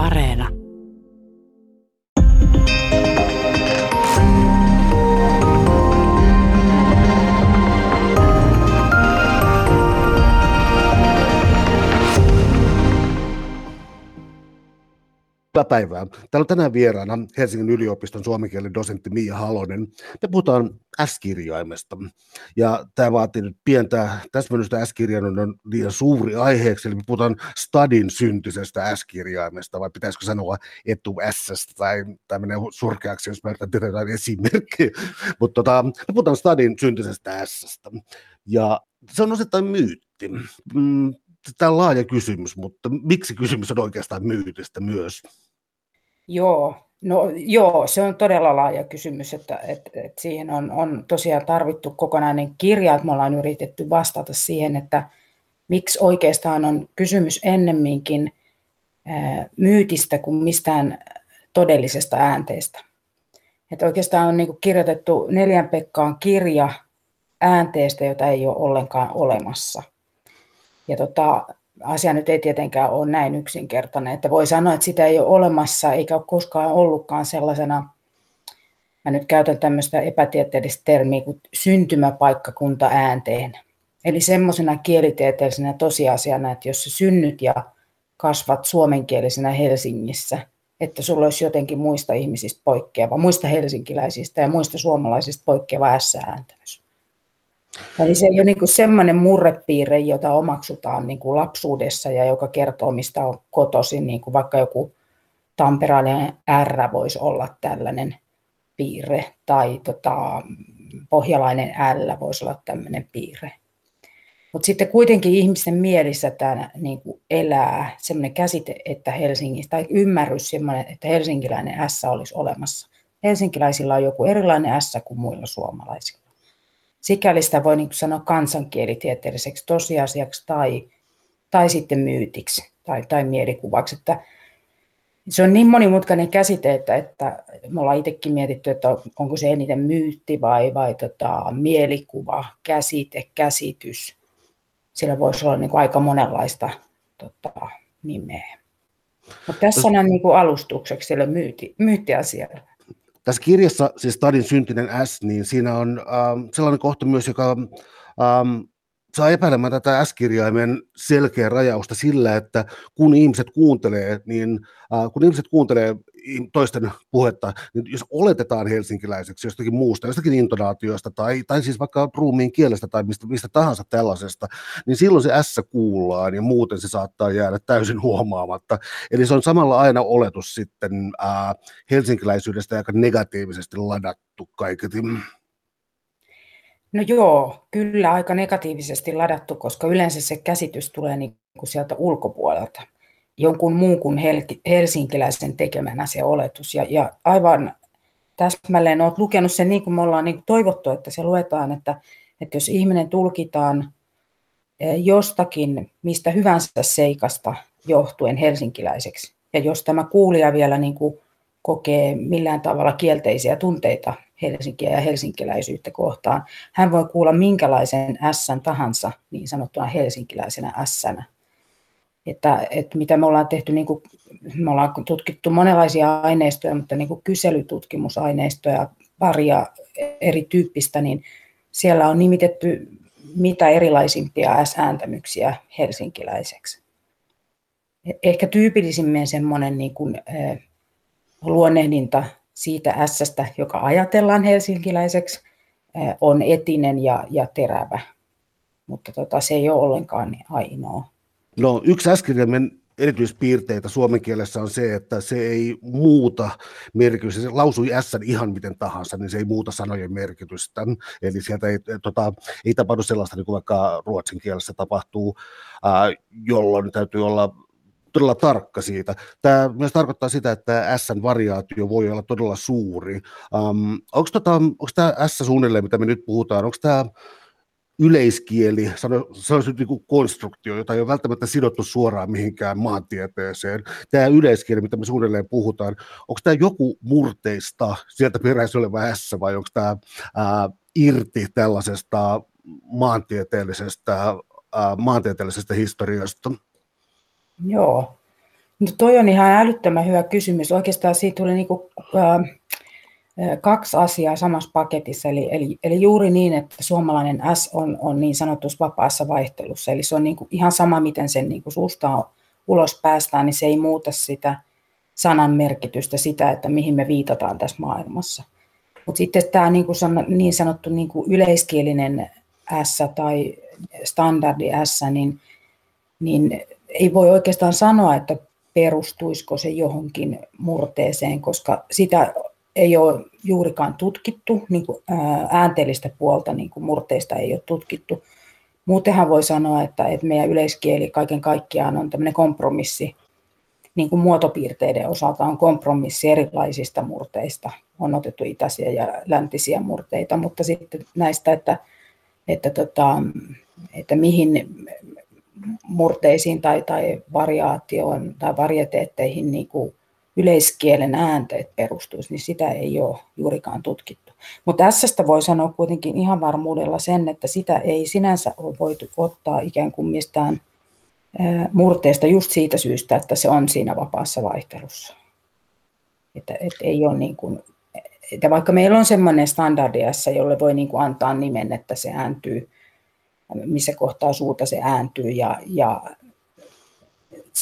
Areena. Hyvää päivää. Täällä on tänään vieraana Helsingin yliopiston suomenkielen dosentti Mia Halonen. Me puhutaan S-kirjaimesta. Ja tämä vaatii nyt pientä täsmennystä S-kirjain on liian suuri aiheeksi, eli me puhutaan stadin syntysestä S-kirjaimesta, vai pitäisikö sanoa etu S, tai tämä menee surkeaksi, jos mä yritän esimerkkiä. Mutta tota, me puhutaan stadin syntysestä S. Ja se on osittain myytti. Mm, tämä on laaja kysymys, mutta miksi kysymys on oikeastaan myytistä myös? Joo, no joo, se on todella laaja kysymys, että, että, että siihen on, on tosiaan tarvittu kokonainen kirja, että me ollaan yritetty vastata siihen, että miksi oikeastaan on kysymys ennemminkin myytistä kuin mistään todellisesta äänteestä. Että oikeastaan on niin kirjoitettu neljän Pekkaan kirja äänteestä, jota ei ole ollenkaan olemassa. Ja tota, asia nyt ei tietenkään ole näin yksinkertainen, että voi sanoa, että sitä ei ole olemassa eikä ole koskaan ollutkaan sellaisena, mä nyt käytän tämmöistä epätieteellistä termiä kuin syntymäpaikkakunta äänteen. Eli semmoisena kielitieteellisenä tosiasiana, että jos sä synnyt ja kasvat suomenkielisenä Helsingissä, että sulla olisi jotenkin muista ihmisistä poikkeava, muista helsinkiläisistä ja muista suomalaisista poikkeava S-ääntämys. Eli se ei ole niin semmoinen murrepiirre, jota omaksutaan niin kuin lapsuudessa ja joka kertoo, mistä on kotoisin, niin kuin vaikka joku tamperalainen R voisi olla tällainen piirre, tai tota, pohjalainen L voisi olla tämmöinen piirre. Mutta sitten kuitenkin ihmisten mielissä tämä niin elää semmoinen käsite, että Helsingissä, tai ymmärrys semmoinen, että helsinkiläinen S olisi olemassa. Helsinkiläisillä on joku erilainen S kuin muilla suomalaisilla. Sikäli sitä voi niin sanoa kansankielitieteelliseksi tosiasiaksi tai, tai sitten myytiksi tai, tai mielikuvaksi. Että se on niin monimutkainen käsite, että, että me ollaan itsekin mietitty, että onko se eniten myytti vai, vai tota, mielikuva, käsite, käsitys. Sillä voisi olla niin kuin aika monenlaista tota, nimeä. Mutta tässä on niin kuin alustukseksi sille myyti, myyttiasialle. Tässä kirjassa, siis Stadin syntinen S, niin siinä on ähm, sellainen kohta myös, joka ähm, saa epäilemään tätä S-kirjaimen selkeä rajausta sillä, että kun ihmiset kuuntelee, niin äh, kun ihmiset kuuntelee toisten puhetta, niin jos oletetaan helsinkiläiseksi jostakin muusta, jostakin intonaatiosta tai, tai siis vaikka ruumiin kielestä tai mistä, mistä tahansa tällaisesta, niin silloin se S kuullaan ja muuten se saattaa jäädä täysin huomaamatta. Eli se on samalla aina oletus sitten ää, helsinkiläisyydestä aika negatiivisesti ladattu kaiketi. No joo, kyllä aika negatiivisesti ladattu, koska yleensä se käsitys tulee niin kuin sieltä ulkopuolelta jonkun muun kuin helsinkiläisen tekemänä se oletus. Ja, ja aivan täsmälleen olet lukenut sen niin kuin me ollaan niin toivottu, että se luetaan, että, että jos ihminen tulkitaan e, jostakin, mistä hyvänsä seikasta johtuen helsinkiläiseksi, ja jos tämä kuulija vielä niin kuin kokee millään tavalla kielteisiä tunteita Helsinkiä ja helsinkiläisyyttä kohtaan, hän voi kuulla minkälaisen S tahansa niin sanottuna helsinkiläisenä S että, että mitä me ollaan tehty, niin kuin, me ollaan tutkittu monenlaisia aineistoja, mutta niin kuin kyselytutkimusaineistoja, paria erityyppistä, niin siellä on nimitetty mitä erilaisimpia S-ääntämyksiä helsinkiläiseksi. Ehkä tyypillisimmin semmoinen niin kuin, eh, luonnehdinta siitä s joka ajatellaan helsinkiläiseksi, eh, on etinen ja, ja terävä, mutta tota, se ei ole ollenkaan ainoa. No yksi äskeinen erityispiirteitä suomen kielessä on se, että se ei muuta merkitystä. Se lausui S ihan miten tahansa, niin se ei muuta sanojen merkitystä. Eli sieltä ei, tota, ei tapahdu sellaista, niin kuin vaikka ruotsin kielessä tapahtuu, ää, jolloin täytyy olla todella tarkka siitä. Tämä myös tarkoittaa sitä, että S-variaatio voi olla todella suuri. Um, onko, tota, onko tämä S suunnilleen, mitä me nyt puhutaan, onko tämä yleiskieli, se on niin kuin konstruktio, jota ei ole välttämättä sidottu suoraan mihinkään maantieteeseen. Tämä yleiskieli, mitä me suunnilleen puhutaan, onko tämä joku murteista sieltä peräisin oleva S vai onko tämä ää, irti tällaisesta maantieteellisestä, ää, maantieteellisestä historiasta? Joo, No toi on ihan älyttömän hyvä kysymys. Oikeastaan siitä tuli niinku, äh, kaksi asiaa samassa paketissa. Eli, eli, eli juuri niin, että suomalainen S on, on niin sanotussa vapaassa vaihtelussa. Eli se on niinku ihan sama, miten sen niinku suusta ulos päästään, niin se ei muuta sitä sanan merkitystä, sitä, että mihin me viitataan tässä maailmassa. Mutta sitten tämä niin, niin sanottu niin kuin yleiskielinen S tai standardi S, niin, niin ei voi oikeastaan sanoa, että perustuisiko se johonkin murteeseen, koska sitä ei ole juurikaan tutkittu, niin kuin äänteellistä puolta niin kuin murteista ei ole tutkittu. Muutenhan voi sanoa, että, että meidän yleiskieli kaiken kaikkiaan on tämmöinen kompromissi, niin kuin muotopiirteiden osalta on kompromissi erilaisista murteista. On otettu itäisiä ja läntisiä murteita, mutta sitten näistä, että, että, tota, että mihin murteisiin tai, tai variaatioon tai varieteetteihin niin kuin yleiskielen äänteet perustuisi, niin sitä ei ole juurikaan tutkittu. Mutta tässä voi sanoa kuitenkin ihan varmuudella sen, että sitä ei sinänsä ole voitu ottaa ikään kuin mistään murteesta just siitä syystä, että se on siinä vapaassa vaihtelussa. Että, että ei ole niin kuin, että vaikka meillä on semmoinen standardiassa, jolle voi niin kuin antaa nimen, että se ääntyy, missä kohtaa suuta se ääntyy ja, ja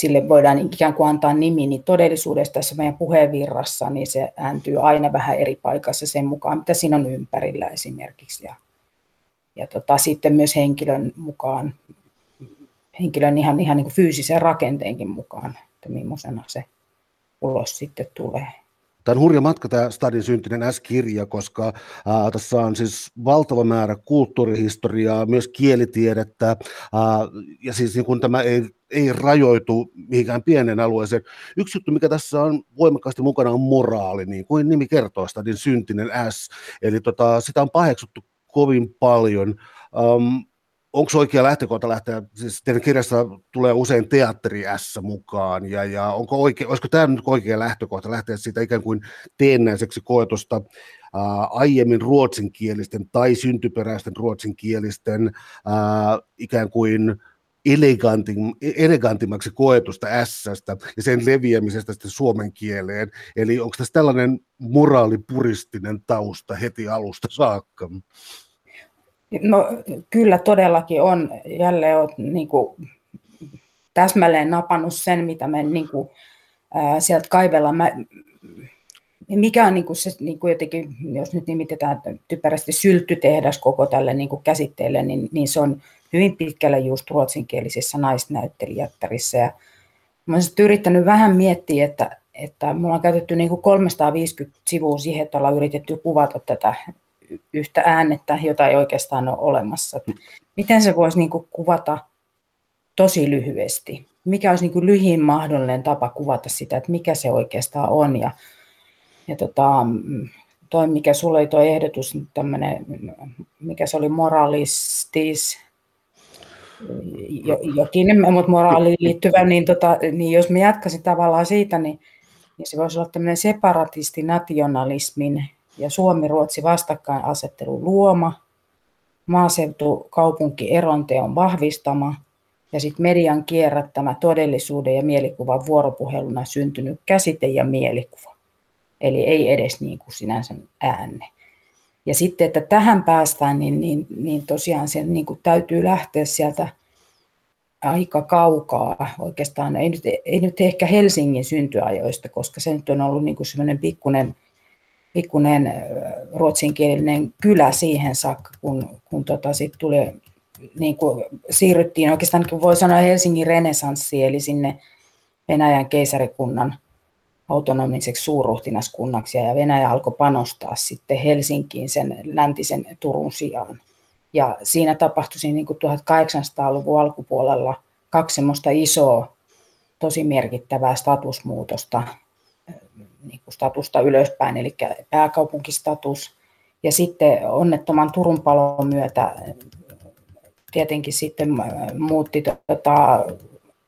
sille voidaan ikään kuin antaa nimi, niin todellisuudessa tässä meidän puheenvirrassa niin se ääntyy aina vähän eri paikassa sen mukaan, mitä siinä on ympärillä esimerkiksi. Ja, ja tota, sitten myös henkilön mukaan, henkilön ihan, ihan niin kuin fyysisen rakenteenkin mukaan, että millaisena se ulos sitten tulee. Tämä on hurja matka tämä Stadin syntinen S-kirja, koska ää, tässä on siis valtava määrä kulttuurihistoriaa, myös kielitiedettä, ää, ja siis niin kun tämä ei, ei rajoitu mihinkään pienen alueeseen. Yksi juttu, mikä tässä on voimakkaasti mukana, on moraali, niin kuin nimi kertoo, Stadin syntinen S, eli tota, sitä on paheksuttu kovin paljon. Um, onko oikea lähtökohta lähteä, siis teidän kirjassa tulee usein teatteri S mukaan, ja, ja onko oikea, olisiko tämä nyt oikea lähtökohta lähteä siitä ikään kuin teennäiseksi koetusta ää, aiemmin ruotsinkielisten tai syntyperäisten ruotsinkielisten ää, ikään kuin elegantim, elegantimmaksi koetusta s ja sen leviämisestä sitten suomen kieleen. Eli onko tässä tällainen moraalipuristinen tausta heti alusta saakka? No kyllä todellakin on. Jälleen olet niin kuin, täsmälleen napannut sen, mitä me niin kuin, ää, sieltä kaivellaan. Mä, mikä on niin kuin se, niin kuin jotenkin, jos nyt nimitetään typerästi sylttytehdas koko tälle niin kuin käsitteelle, niin, niin se on hyvin pitkälle just ruotsinkielisissä naisnäyttelijättärissä. Ja mä olen yrittänyt vähän miettiä, että, että mulla on käytetty niin kuin 350 sivua siihen, että ollaan yritetty kuvata tätä yhtä äänettä, jota ei oikeastaan ole olemassa. Miten se voisi niin kuin kuvata tosi lyhyesti? Mikä olisi niin kuin lyhin mahdollinen tapa kuvata sitä, että mikä se oikeastaan on? Ja, ja tota, toi, mikä sulla oli tuo ehdotus, tämmöinen, mikä se oli moralistis, jokin, mutta moraaliin liittyvä, niin, tota, niin jos me jatkaisin tavallaan siitä, niin, niin se voisi olla tämmöinen separatisti-nationalismin ja Suomi-Ruotsi vastakkainasettelu luoma, maaseutu-kaupunki eronteon vahvistama ja sitten median kierrättämä todellisuuden ja mielikuvan vuoropuheluna syntynyt käsite ja mielikuva. Eli ei edes niin kuin sinänsä äänne. Ja sitten, että tähän päästään, niin, niin, niin tosiaan sen niin kuin täytyy lähteä sieltä aika kaukaa oikeastaan, ei nyt, ei nyt ehkä Helsingin syntyajoista, koska se nyt on ollut niin kuin semmoinen pikkuinen pikkuinen ruotsinkielinen kylä siihen saakka, kun, kun tota sit tuli, niin kuin siirryttiin oikeastaan, kun voi sanoa Helsingin renesanssi, eli sinne Venäjän keisarikunnan autonomiseksi suurruhtinaskunnaksi, ja Venäjä alkoi panostaa sitten Helsinkiin sen läntisen Turun sijaan. Ja siinä tapahtui niin kuin 1800-luvun alkupuolella kaksi semmoista isoa, tosi merkittävää statusmuutosta niin kuin statusta ylöspäin, eli pääkaupunkistatus. Ja sitten onnettoman Turun palon myötä tietenkin sitten muutti tota,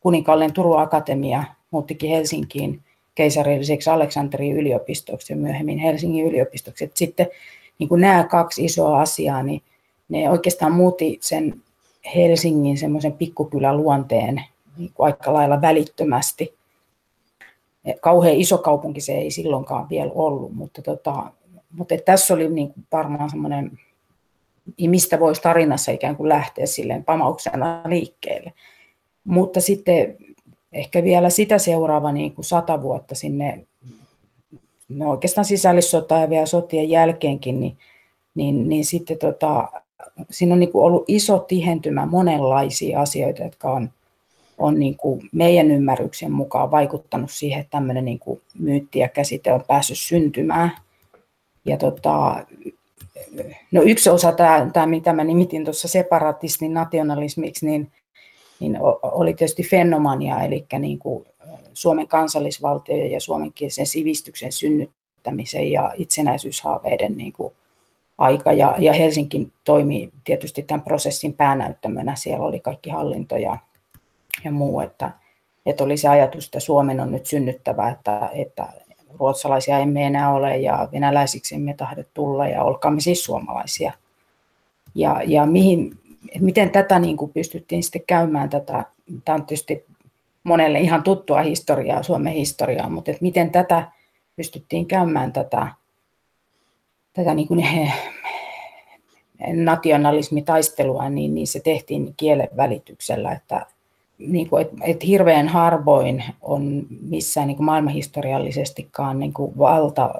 kuninkaalleen Turun Akatemia, muuttikin Helsinkiin keisarilliseksi Aleksanterin yliopistoksi ja myöhemmin Helsingin yliopistoksi. Et sitten niin kuin nämä kaksi isoa asiaa, niin ne oikeastaan muutti sen Helsingin semmoisen pikkukylän luonteen niin kuin aika lailla välittömästi. kauhean iso kaupunki se ei silloinkaan vielä ollut, mutta, tota, mutta tässä oli niin kuin varmaan semmoinen, mistä voisi tarinassa ikään kuin lähteä silleen pamauksena liikkeelle. Mutta sitten ehkä vielä sitä seuraava niin kuin sata vuotta sinne, no oikeastaan sisällissota ja vielä sotien jälkeenkin, niin, niin, niin sitten tota, siinä on niin kuin ollut iso tihentymä monenlaisia asioita, jotka on, on niin kuin meidän ymmärryksen mukaan vaikuttanut siihen, että tämmöinen niin kuin myytti ja käsite on päässyt syntymään. Ja tota, no yksi osa, tämä, tämä mitä mä nimitin tuossa separatismin nationalismiksi, niin, niin oli tietysti fenomania, eli niin kuin Suomen kansallisvaltio ja suomenkielisen sivistyksen synnyttämisen ja itsenäisyyshaaveiden niin kuin aika ja, ja Helsinki toimi tietysti tämän prosessin päänäyttämönä. Siellä oli kaikki hallinto ja, ja muu, että, että oli se ajatus, että Suomen on nyt synnyttävä, että, että ruotsalaisia emme enää ole ja venäläisiksi emme tahdo tulla ja olkaamme siis suomalaisia. Ja, ja mihin, miten tätä niin kuin pystyttiin sitten käymään tätä, tämä on tietysti monelle ihan tuttua historiaa, Suomen historiaa, mutta että miten tätä pystyttiin käymään tätä tätä niin kuin nationalismitaistelua, niin, niin se tehtiin kielen välityksellä, että niin kuin, et, et hirveän harvoin on missään niin kuin maailmanhistoriallisestikaan niin kuin valta,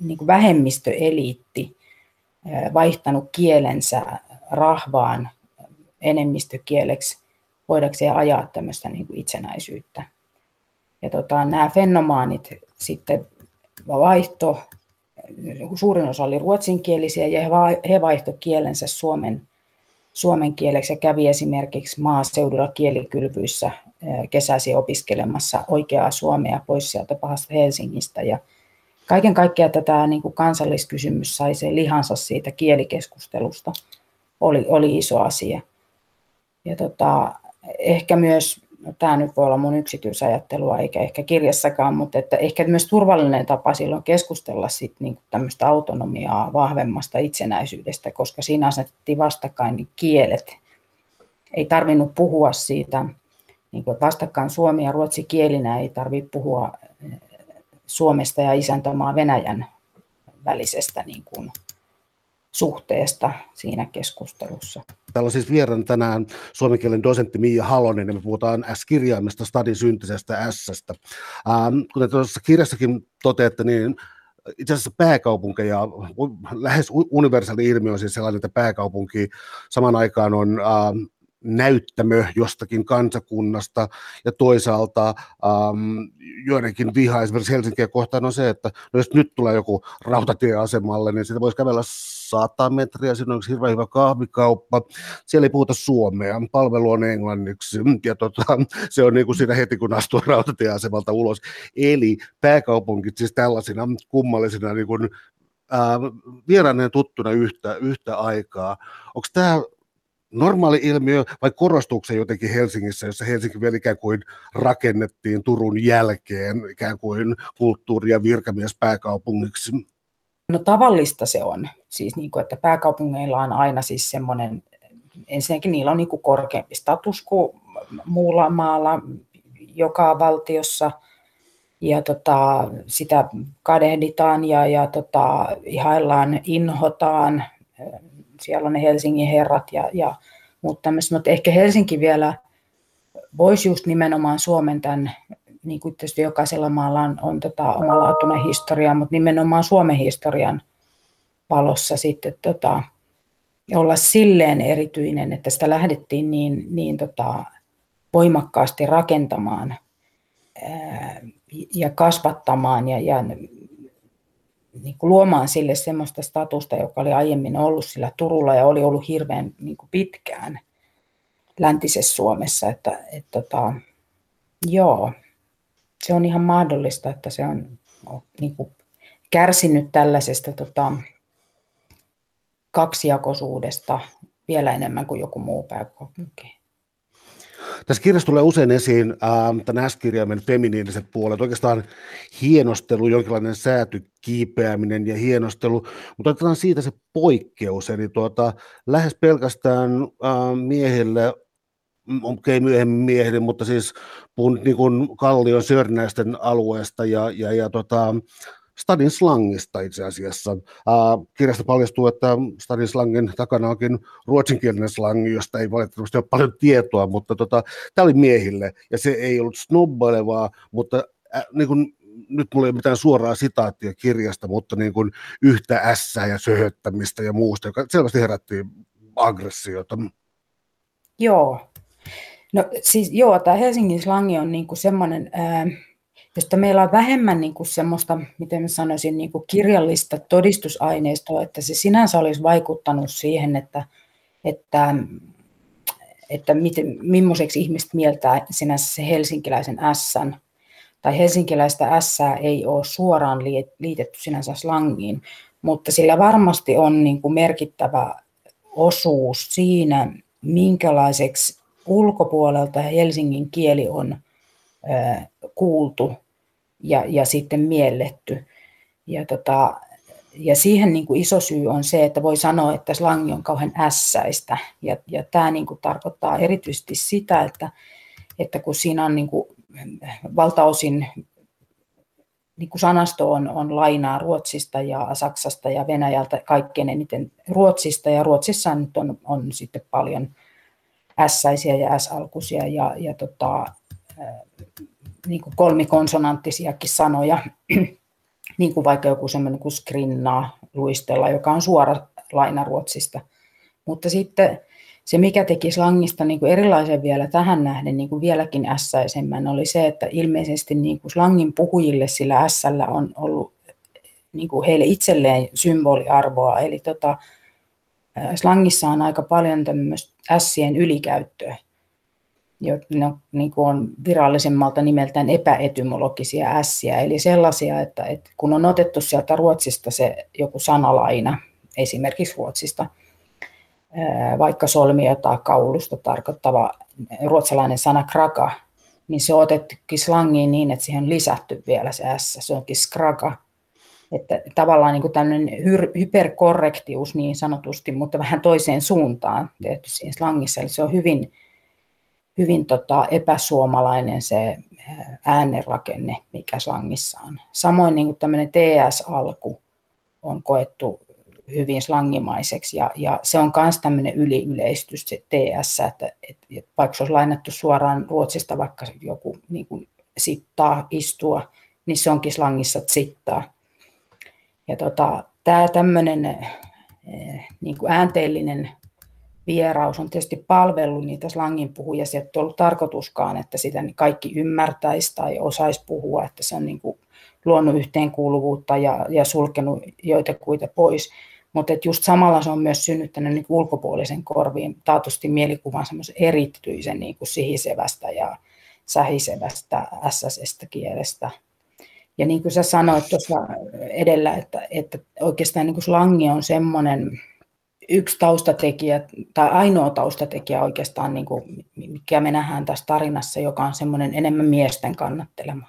niin kuin vähemmistöeliitti vaihtanut kielensä rahvaan enemmistökieleksi voidakseen ajaa tämmöistä niin kuin itsenäisyyttä. Ja tota, nämä fenomaanit sitten vaihto suurin osa oli ruotsinkielisiä ja he vaihtoivat kielensä suomen, suomen kieleksi ja kävi esimerkiksi maaseudulla kielikylvyissä kesäsi opiskelemassa oikeaa suomea pois sieltä pahasta Helsingistä. Ja kaiken kaikkiaan tätä niin kuin kansalliskysymys sai se lihansa siitä kielikeskustelusta, oli, oli iso asia. Ja tota, ehkä myös no, tämä nyt voi olla mun yksityisajattelua eikä ehkä kirjassakaan, mutta että ehkä myös turvallinen tapa silloin keskustella sit niin tämmöistä autonomiaa vahvemmasta itsenäisyydestä, koska siinä asetettiin vastakkain niin kielet. Ei tarvinnut puhua siitä, niin kuin vastakkain suomi ja ruotsi kielinä ei tarvitse puhua eh, Suomesta ja isäntämaa Venäjän välisestä niin kuin suhteesta siinä keskustelussa. Täällä on siis vieraan tänään suomenkielen dosentti Mia Halonen, ja me puhutaan S-kirjaimesta, stadin syntisestä S-stä. Ähm, kuten tuossa kirjassakin toteatte, niin itse asiassa pääkaupunkeja, lähes universaali ilmiö on siis sellainen, että pääkaupunki saman aikaan on ähm, näyttämö jostakin kansakunnasta ja toisaalta ähm, joidenkin viha esimerkiksi Helsinkiä kohtaan on se, että no jos nyt tulee joku rautatieasemalle, niin sitä voisi kävellä 100 metriä, siinä on hirveän hyvä kahvikauppa, siellä ei puhuta suomea, palvelu on englanniksi, ja tota, se on niin kuin siinä heti, kun astuu rautatieasemalta ulos. Eli pääkaupungit siis tällaisina kummallisina niin kuin, ää, tuttuna yhtä, yhtä aikaa. Onko tämä normaali ilmiö vai korostuuko se jotenkin Helsingissä, jossa Helsinki vielä ikään kuin rakennettiin Turun jälkeen ikään kuin kulttuuri- ja virkamiespääkaupungiksi? No tavallista se on, siis niin kuin, että pääkaupungeilla on aina siis semmoinen, ensinnäkin niillä on niin kuin korkeampi status kuin muulla maalla, joka valtiossa, ja tota, sitä kadehditaan ja, ja tota, ihaillaan, inhotaan, siellä on ne Helsingin herrat ja, ja muut tämmöiset, mutta ehkä Helsinki vielä voisi just nimenomaan Suomen tämän niin kuin tietysti jokaisella maalla on, on tota omalaatuinen historia, mutta nimenomaan Suomen historian valossa sitten tota, olla silleen erityinen, että sitä lähdettiin niin, niin tota, voimakkaasti rakentamaan ää, ja kasvattamaan ja, ja niin kuin luomaan sille semmoista statusta, joka oli aiemmin ollut sillä Turulla ja oli ollut hirveän niin kuin pitkään läntisessä Suomessa. Että, et, tota, joo, se on ihan mahdollista, että se on niin kuin kärsinyt tällaisesta tota, kaksijakoisuudesta vielä enemmän kuin joku muu pääkaupunki. Tässä kirjassa tulee usein esiin tämän S-kirjaimen feminiiniset puolet, oikeastaan hienostelu, jonkinlainen sääty, kiipeäminen ja hienostelu, mutta otetaan siitä se poikkeus, eli tuota, lähes pelkästään äh, miehille okei okay, myöhemmin miehille, mutta siis puhun niin kuin Kallion Sörnäisten alueesta ja, ja, ja tota, Stadin slangista itse asiassa. Uh, kirjasta paljastuu, että Stadin slangin takana onkin ruotsinkielinen slangi, josta ei valitettavasti ole paljon tietoa, mutta tota, tämä oli miehille ja se ei ollut snobbailevaa, mutta äh, niin kuin, nyt mulla ei ole mitään suoraa sitaattia kirjasta, mutta niin kuin yhtä ässää ja söhöttämistä ja muusta, joka selvästi herätti aggressiota. Joo. No siis joo, tämä Helsingin slangi on niinku semmoinen, josta meillä on vähemmän niinku semmoista, miten mä sanoisin, niinku kirjallista todistusaineistoa, että se sinänsä olisi vaikuttanut siihen, että, että, että miten, millaiseksi ihmiset mieltää sinänsä se helsinkiläisen ässän. Tai helsinkiläistä ässää ei ole suoraan liitetty sinänsä slangiin, mutta sillä varmasti on niin kuin merkittävä osuus siinä, minkälaiseksi ulkopuolelta Helsingin kieli on kuultu ja, ja sitten mielletty. Ja, tota, ja siihen niin kuin iso syy on se, että voi sanoa, että slangi on kauhean ässäistä. Ja, ja tämä niin kuin tarkoittaa erityisesti sitä, että, että kun siinä on niin kuin valtaosin niin kuin sanasto on, on lainaa Ruotsista ja Saksasta ja Venäjältä kaikkein eniten Ruotsista, ja Ruotsissa nyt on, on sitten paljon S-säisiä ja S-alkuisia ja, ja tota, niin kuin kolmikonsonanttisiakin sanoja, niin kuin vaikka joku semmoinen kuin skrinnaa luistella, joka on suora laina Ruotsista. Mutta sitten se, mikä teki slangista niin kuin erilaisen vielä tähän nähden niin kuin vieläkin ässäisemmän, oli se, että ilmeisesti niin kuin slangin puhujille sillä ässällä on ollut niin kuin heille itselleen symboliarvoa. Eli tota, slangissa on aika paljon tämmöistä ässien ylikäyttöä, ne niin kuin on virallisemmalta nimeltään epäetymologisia ässiä, eli sellaisia, että, että kun on otettu sieltä Ruotsista se joku sanalaina, esimerkiksi Ruotsista, vaikka solmia tai kaulusta tarkoittava ruotsalainen sana kraka, niin se on otettukin slangiin niin, että siihen on lisätty vielä se S, se onkin skraka. Että tavallaan niin tämmöinen hyperkorrektius niin sanotusti, mutta vähän toiseen suuntaan tehty siinä slangissa. Eli se on hyvin, hyvin tota epäsuomalainen se äänenrakenne, mikä slangissa on. Samoin niin kuin tämmöinen TS-alku on koettu hyvin slangimaiseksi ja, ja se on myös tämmöinen yliyleistys se TS, että, että, että vaikka se olisi lainattu suoraan Ruotsista vaikka joku niin kuin sittaa, istua, niin se onkin slangissa sittaa. Ja tota, tämä tämmöinen eh, niin äänteellinen vieraus on tietysti palvellut niitä slangin puhuja. Se ei ole ollut tarkoituskaan, että sitä kaikki ymmärtäisi tai osaisi puhua, että se on niin kuin luonut yhteenkuuluvuutta ja, ja sulkenut joitakuita pois. Mutta just samalla se on myös synnyttänyt niin ulkopuolisen korviin taatusti mielikuvan erityisen niin kuin sihisevästä ja sähisevästä SSstä kielestä. Ja niin kuin sä sanoit tuossa edellä, että, että oikeastaan niin kuin slangi on semmoinen yksi taustatekijä, tai ainoa taustatekijä oikeastaan, niin kuin, mikä me nähdään tässä tarinassa, joka on semmoinen enemmän miesten kannattelema.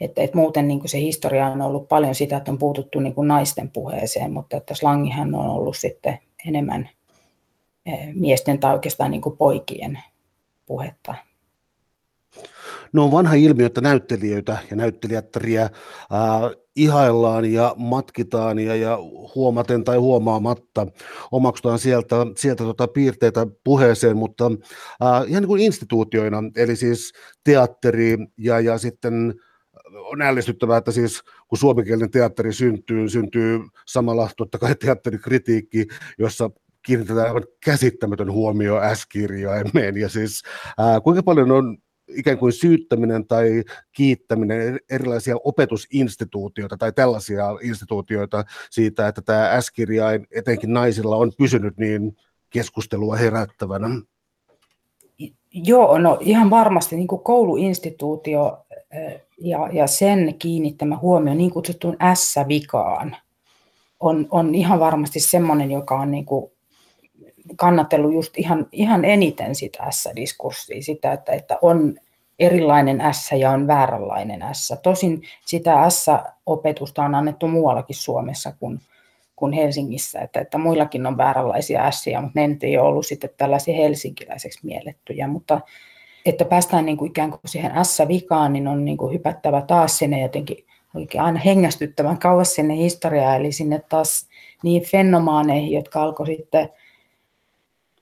Että, että muuten niin kuin se historia on ollut paljon sitä, että on puututtu niin kuin naisten puheeseen, mutta että slangihan on ollut sitten enemmän eh, miesten tai oikeastaan niin kuin poikien puhetta. No on vanha ilmiö, että näyttelijöitä ja näyttelijättäriä äh, ihaillaan ja matkitaan ja, ja huomaten tai huomaamatta omaksutaan sieltä, sieltä tota piirteitä puheeseen, mutta äh, ihan niin kuin instituutioina, eli siis teatteri ja, ja sitten on ällistyttävää, että siis kun suomenkielinen teatteri syntyy, syntyy samalla totta kai teatterikritiikki, jossa kiinnitetään aivan käsittämätön huomio S-kirjaimeen. Ja siis ää, kuinka paljon on ikään kuin syyttäminen tai kiittäminen erilaisia opetusinstituutioita tai tällaisia instituutioita siitä, että tämä S-kirjain etenkin naisilla on pysynyt niin keskustelua herättävänä? Joo, no ihan varmasti niin kuin kouluinstituutio ja, ja sen kiinnittämä huomio niin kutsuttuun S-vikaan on, on ihan varmasti semmoinen, joka on niin kuin kannatellut just ihan, ihan eniten sitä S-diskurssia, sitä, että, että on erilainen S ja on vääränlainen S. Tosin sitä S-opetusta on annettu muuallakin Suomessa kuin, kuin Helsingissä, että, että muillakin on vääränlaisia ässiä, mutta ne nyt ei ole ollut sitten tällaisia helsinkiläiseksi miellettyjä, mutta että päästään niin kuin ikään kuin siihen S-vikaan, niin on niin kuin hypättävä taas sinne jotenkin oikein aina hengästyttävän kauas sinne historiaan, eli sinne taas niin fenomaaneihin, jotka alkoi sitten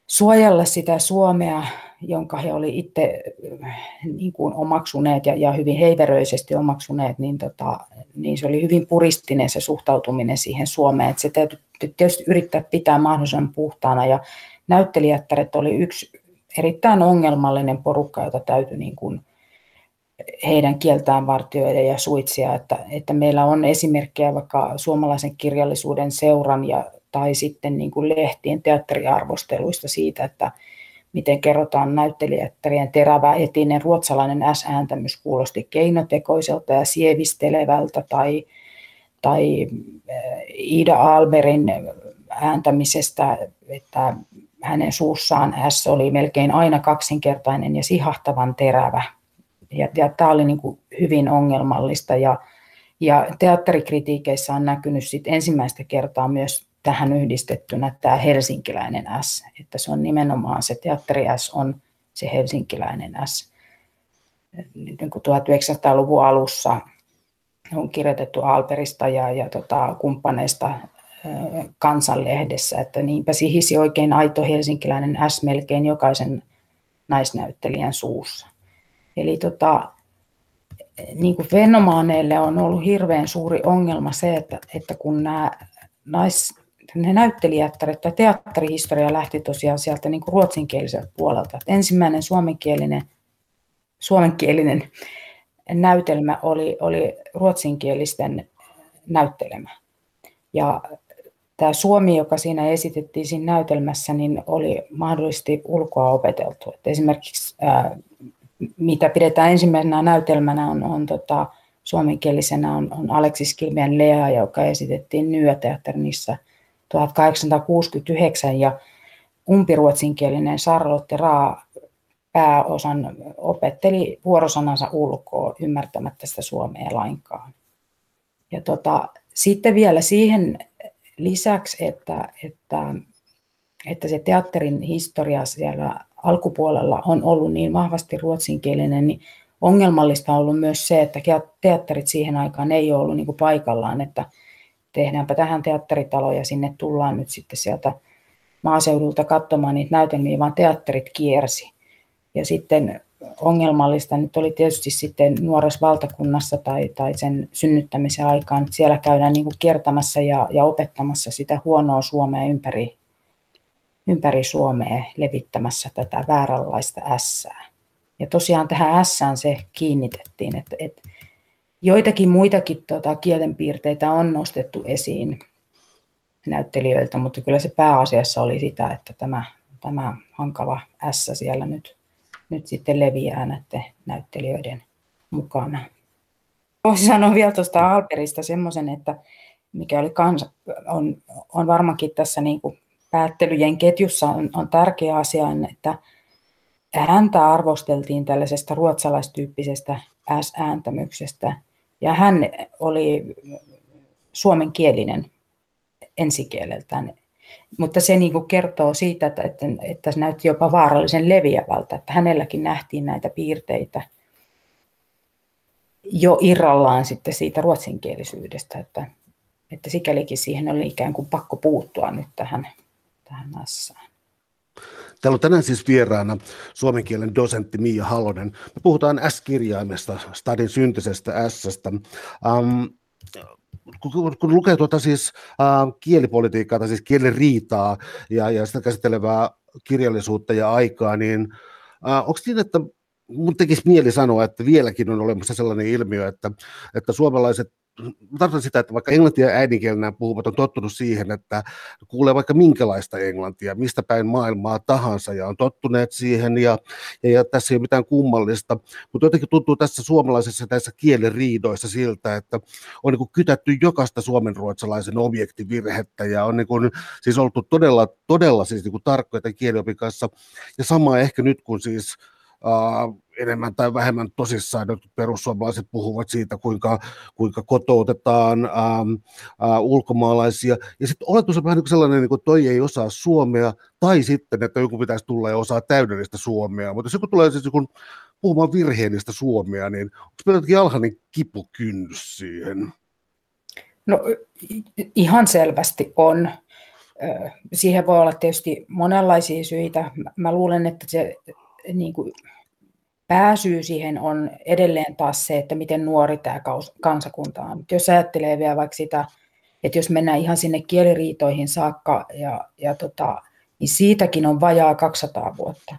suojella sitä Suomea, jonka he oli itse niin kuin omaksuneet ja, ja hyvin heiveröisesti omaksuneet, niin, tota, niin se oli hyvin puristinen se suhtautuminen siihen Suomeen. Että se täytyy tietysti yrittää pitää mahdollisimman puhtaana ja näyttelijättäret oli yksi erittäin ongelmallinen porukka, jota täytyy niin kuin heidän kieltään vartioida ja suitsia, että, että meillä on esimerkkejä vaikka suomalaisen kirjallisuuden seuran ja, tai sitten niin kuin lehtien teatteriarvosteluista siitä, että miten kerrotaan näyttelijättärien terävä etinen ruotsalainen S-ääntämys kuulosti keinotekoiselta ja sievistelevältä tai, tai Ida Alberin ääntämisestä, että hänen suussaan S oli melkein aina kaksinkertainen ja sihahtavan terävä. Ja, ja tämä oli niin kuin hyvin ongelmallista ja, ja teatterikritiikeissä on näkynyt sit ensimmäistä kertaa myös tähän yhdistettynä tämä helsinkiläinen S, että se on nimenomaan se teatteri S on se helsinkiläinen S. Niin kuin 1900-luvun alussa on kirjoitettu Alperista ja, ja tota, kumppaneista kansanlehdessä, että niinpä sihisi oikein aito helsinkiläinen S melkein jokaisen naisnäyttelijän suussa. Eli tota, niin kuin fenomaaneille on ollut hirveän suuri ongelma se, että, että kun nämä nais, ne näyttelijättäret tai teatterihistoria lähti tosiaan sieltä niin kuin ruotsinkieliseltä puolelta. Että ensimmäinen suomenkielinen, suomenkielinen näytelmä oli, oli ruotsinkielisten näyttelemä. Ja tämä Suomi, joka siinä esitettiin siinä näytelmässä, niin oli mahdollisesti ulkoa opeteltu. Että esimerkiksi ää, mitä pidetään ensimmäisenä näytelmänä on, on tota, suomenkielisenä on, on Aleksis Kilmian Lea, joka esitettiin Nyöteatterissa 1869 ja umpiruotsinkielinen Charlotte Raa pääosan opetteli vuorosanansa ulkoa ymmärtämättä sitä suomea lainkaan. Ja tota, sitten vielä siihen lisäksi, että, että, että se teatterin historia siellä alkupuolella on ollut niin vahvasti ruotsinkielinen, niin ongelmallista on ollut myös se, että teatterit siihen aikaan ei ole ollut niin kuin paikallaan, että tehdäänpä tähän teatteritalo ja sinne tullaan nyt sitten sieltä maaseudulta katsomaan niitä näytelmiä, vaan teatterit kiersi. Ja sitten ongelmallista nyt oli tietysti sitten nuoressa valtakunnassa tai, tai sen synnyttämisen aikaan, että siellä käydään niin kuin kiertämässä ja, ja opettamassa sitä huonoa Suomea ympäri, ympäri Suomea levittämässä tätä vääränlaista ässää. Ja tosiaan tähän ässään se kiinnitettiin, että, että joitakin muitakin tota, kielenpiirteitä on nostettu esiin näyttelijöiltä, mutta kyllä se pääasiassa oli sitä, että tämä, tämä hankala ässä siellä nyt nyt sitten leviää näiden näyttelijöiden mukana. Voisin sanoa vielä tuosta Alperista semmoisen, että mikä oli kans, on, on varmaankin tässä niin kuin päättelyjen ketjussa on, on tärkeä asia, että häntä arvosteltiin tällaisesta ruotsalaistyyppisestä S-ääntämyksestä, ja hän oli suomenkielinen ensikieleltään. Mutta se niin kuin kertoo siitä, että, että, että se näytti jopa vaarallisen leviävältä, että hänelläkin nähtiin näitä piirteitä jo irrallaan sitten siitä ruotsinkielisyydestä, että, että sikälikin siihen oli ikään kuin pakko puuttua nyt tähän, tähän nassaan. Täällä on tänään siis vieraana suomen kielen dosentti Mia Halonen. Me puhutaan S-kirjaimesta, stadin syntisestä S-stä. Um, kun, kun lukee tuota siis äh, kielipolitiikkaa tai siis kieliriitaa ja, ja sitä käsittelevää kirjallisuutta ja aikaa, niin äh, onko niin, että mun tekisi mieli sanoa, että vieläkin on olemassa sellainen ilmiö, että, että suomalaiset tarkoitan sitä, että vaikka englantia äidinkielenä puhuvat on tottunut siihen, että kuulee vaikka minkälaista englantia, mistä päin maailmaa tahansa ja on tottuneet siihen ja, ja, ja tässä ei ole mitään kummallista, mutta jotenkin tuntuu tässä suomalaisessa tässä kieliriidoissa siltä, että on niin kytätty jokaista suomenruotsalaisen objektivirhettä ja on niin kuin, siis oltu todella, todella siis niin kuin tarkkoja kieliopin kanssa. Ja sama ehkä nyt kun siis enemmän tai vähemmän tosissaan nyt perussuomalaiset puhuvat siitä, kuinka, kuinka kotoutetaan ähm, äh, ulkomaalaisia. Ja sitten oletus on vähän niin sellainen, niin toi ei osaa suomea, tai sitten, että joku pitäisi tulla ja osaa täydellistä suomea. Mutta jos joku tulee siis joku puhumaan virheellistä suomea, niin onko meillä jotenkin alhainen kipukynnys siihen? No ihan selvästi on. Siihen voi olla tietysti monenlaisia syitä. Mä luulen, että se niin kuin, pääsyy siihen on edelleen taas se, että miten nuori tämä kansakunta on. Jos ajattelee vielä vaikka sitä, että jos mennään ihan sinne kieliriitoihin saakka, ja, ja tota, niin siitäkin on vajaa 200 vuotta.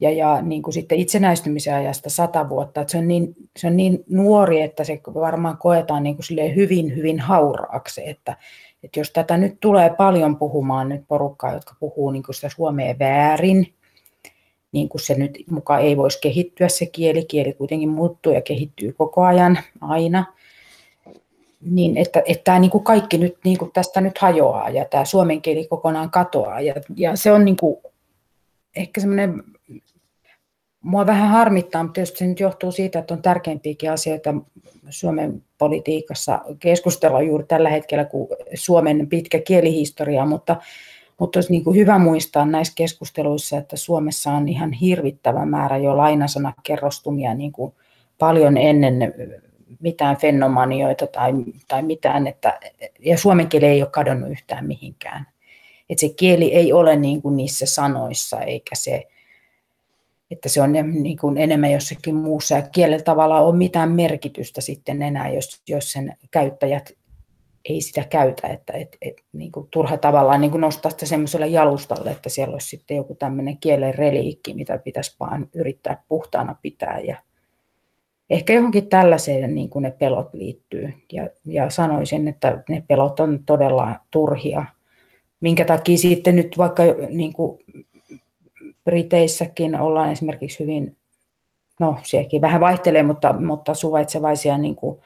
Ja, ja niin kuin sitten itsenäistymisen ajasta 100 vuotta, että se on niin, se on niin nuori, että se varmaan koetaan niin kuin hyvin, hyvin hauraaksi, että, että jos tätä nyt tulee paljon puhumaan nyt porukkaa, jotka puhuu niin kuin sitä suomea väärin, niin kuin se nyt mukaan ei voisi kehittyä se kieli. Kieli kuitenkin muuttuu ja kehittyy koko ajan, aina. Niin että, että tämä niin kuin kaikki nyt niin kuin tästä nyt hajoaa ja tämä suomen kieli kokonaan katoaa. Ja, ja se on niin kuin ehkä semmoinen, mua vähän harmittaa, mutta tietysti se nyt johtuu siitä, että on tärkeimpiäkin asioita Suomen politiikassa keskustella juuri tällä hetkellä kuin Suomen pitkä kielihistoria, mutta mutta olisi niin kuin hyvä muistaa näissä keskusteluissa, että Suomessa on ihan hirvittävä määrä jo lainasanakerrostumia niin kuin paljon ennen mitään fenomanioita tai, tai mitään, että, ja suomen kieli ei ole kadonnut yhtään mihinkään. Että se kieli ei ole niin kuin niissä sanoissa, eikä se, että se on niin kuin enemmän jossakin muussa, ja kielellä tavallaan on mitään merkitystä sitten enää, jos, jos sen käyttäjät ei sitä käytä, että et, et, niin kuin turha tavallaan niin kuin nostaa sitä semmoiselle jalustalle, että siellä olisi sitten joku tämmöinen kielen reliikki, mitä pitäisi vaan yrittää puhtaana pitää. Ja ehkä johonkin tällaiseen niin kuin ne pelot liittyy. Ja, ja sanoisin, että ne pelot on todella turhia, minkä takia sitten nyt vaikka niin kuin Briteissäkin ollaan esimerkiksi hyvin, no sielläkin vähän vaihtelee, mutta, mutta suvaitsevaisia niin kuin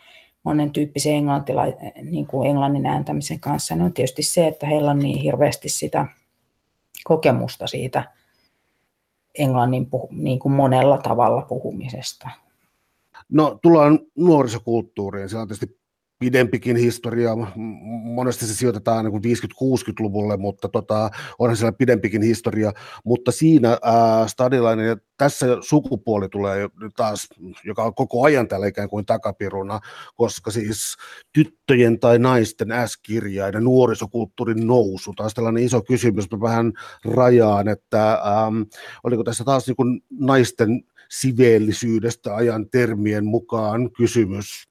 monen tyyppisen englantila, niin kuin englannin ääntämisen kanssa, niin on tietysti se, että heillä on niin hirveästi sitä kokemusta siitä englannin puhu, niin kuin monella tavalla puhumisesta. No tullaan nuorisokulttuuriin. Se on tietysti pidempikin historia. Monesti se sijoitetaan niin 50-60-luvulle, mutta tota, onhan siellä pidempikin historia. Mutta siinä Stadilainen ja tässä sukupuoli tulee taas, joka on koko ajan täällä ikään kuin takapiruna, koska siis tyttöjen tai naisten S-kirjainen nuorisokulttuurin nousu, taas tällainen iso kysymys, mä vähän rajaan, että ähm, oliko tässä taas niin kuin naisten siveellisyydestä ajan termien mukaan kysymys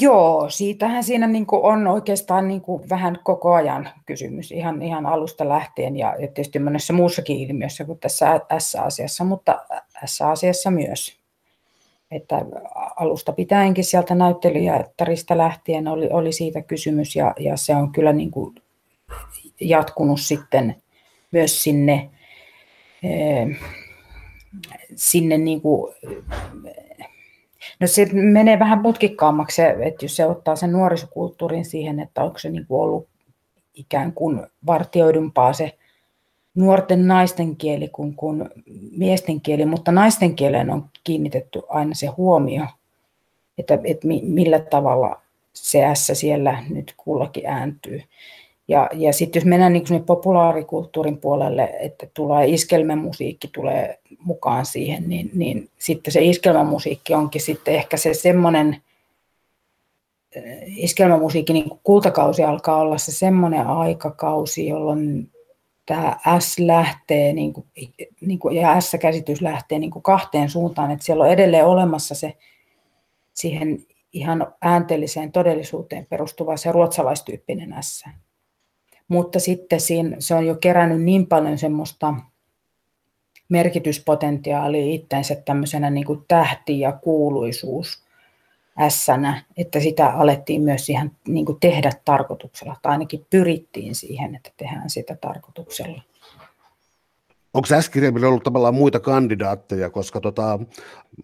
Joo, siitähän siinä niin kuin on oikeastaan niin kuin vähän koko ajan kysymys, ihan, ihan alusta lähtien ja tietysti monessa muussakin ilmiössä kuin tässä S-asiassa, mutta S-asiassa myös. Että alusta pitäenkin sieltä näyttelijättarista lähtien oli, oli siitä kysymys ja, ja se on kyllä niin kuin jatkunut sitten myös sinne, eh, sinne niin kuin No se menee vähän mutkikkaammaksi, että jos se ottaa sen nuorisokulttuurin siihen, että onko se niin kuin ollut ikään kuin vartioidumpaa se nuorten naisten kieli kuin, kuin miesten kieli, mutta naisten kieleen on kiinnitetty aina se huomio, että, että millä tavalla se S siellä nyt kullakin ääntyy. Ja, ja sitten jos mennään niin populaarikulttuurin puolelle, että tulee iskelmämusiikki tulee mukaan siihen, niin, niin sitten se iskelmämusiikki onkin sitten ehkä se semmoinen, eh, iskelmämusiikki, niin kultakausi alkaa olla se semmoinen aikakausi, jolloin tämä S lähtee, niin kuin, niin kuin, ja S-käsitys lähtee niin kuin kahteen suuntaan, että siellä on edelleen olemassa se siihen ihan ääntelliseen todellisuuteen perustuva se ruotsalaistyyppinen S mutta sitten siinä, se on jo kerännyt niin paljon semmoista merkityspotentiaalia itsensä tämmöisenä niin kuin tähti ja kuuluisuus ässänä, että sitä alettiin myös siihen niin kuin tehdä tarkoituksella, tai ainakin pyrittiin siihen, että tehdään sitä tarkoituksella. Onko S-kirjaimilla ollut tavallaan muita kandidaatteja, koska tota,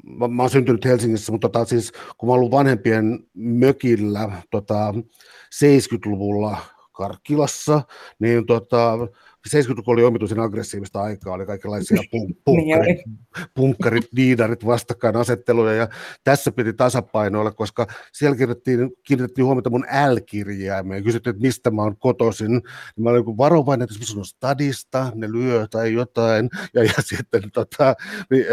mä, mä oon syntynyt Helsingissä, mutta tota, siis, kun mä ollut vanhempien mökillä tota, 70-luvulla Karkkilassa, niin tota, 70-luku oli omituisen aggressiivista aikaa, oli kaikenlaisia punkkarit, punkkarit diidarit, vastakkainasetteluja, ja tässä piti tasapainoilla, koska siellä kiinnitettiin, kiinnitettiin huomiota mun L-kirjaimeen, kysyttiin, että mistä mä oon kotoisin, niin mä olin varovainen, että jos on stadista, ne lyö tai jotain, ja, ja sitten tota, niin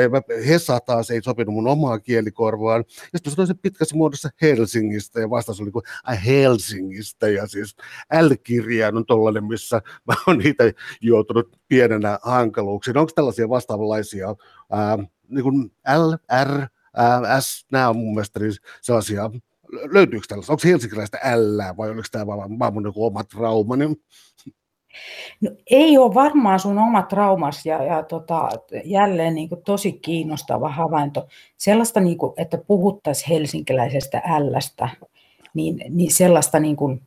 Hesa taas ei sopinut mun omaa kielikorvaan, ja sitten sanoin sen pitkässä muodossa Helsingistä, ja vastaus oli kuin, Helsingistä, ja siis L-kirjain on tollainen, missä mä oon niitä joutunut pienenä hankaluuksiin. Onko tällaisia vastaavanlaisia, ää, niin kuin L, R, ää, S, nämä on mun mielestä niin sellaisia, löytyykö tällaista, onko helsinkiläistä L vai oliko tämä vaan, vaan mun joku oma trauma? Niin... No, ei ole varmaan sun oma traumas ja, ja tota, jälleen niin kuin tosi kiinnostava havainto. Sellaista, niin kuin, että puhuttaisiin helsinkiläisestä Lstä, niin, niin sellaista niin kuin,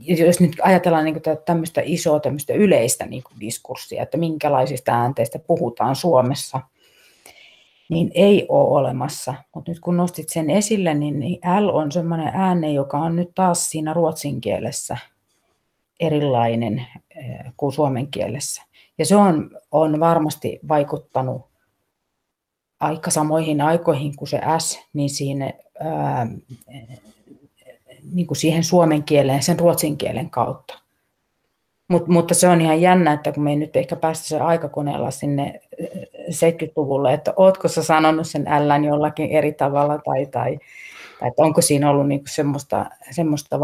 jos nyt ajatellaan niin tämmöistä isoa tämmöistä yleistä niin diskurssia, että minkälaisista äänteistä puhutaan Suomessa, niin ei ole olemassa. Mutta nyt kun nostit sen esille, niin, niin L on semmoinen ääne, joka on nyt taas siinä ruotsin kielessä erilainen eh, kuin suomen kielessä. Ja se on, on varmasti vaikuttanut aika samoihin aikoihin kuin se S, niin siinä ää, niin kuin siihen suomen kieleen sen ruotsin kielen kautta. Mut, mutta se on ihan jännä, että kun me ei nyt ehkä päästä se aikakoneella sinne 70-luvulle, että ootko sä sanonut sen ällän jollakin eri tavalla tai, tai, tai että onko siinä ollut niinku semmoista, semmoista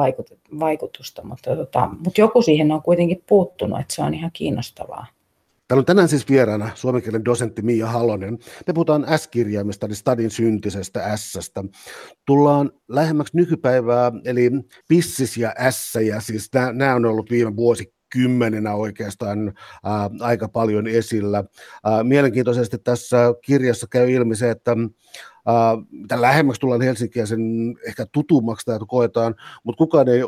vaikutusta, mutta, tota, mutta joku siihen on kuitenkin puuttunut, että se on ihan kiinnostavaa. Täällä on tänään siis vieraana suomen kielen dosentti Mia Halonen. Me puhutaan S-kirjaimesta, eli stadin syntisestä S-stä. Tullaan lähemmäksi nykypäivää, eli pissis ja S, ja siis nämä on ollut viime vuosi kymmenenä oikeastaan ää, aika paljon esillä. Ää, mielenkiintoisesti tässä kirjassa käy ilmi se, että ää, mitä lähemmäksi tullaan Helsinkiä, sen ehkä tutummaksi tämä koetaan, mutta kukaan ei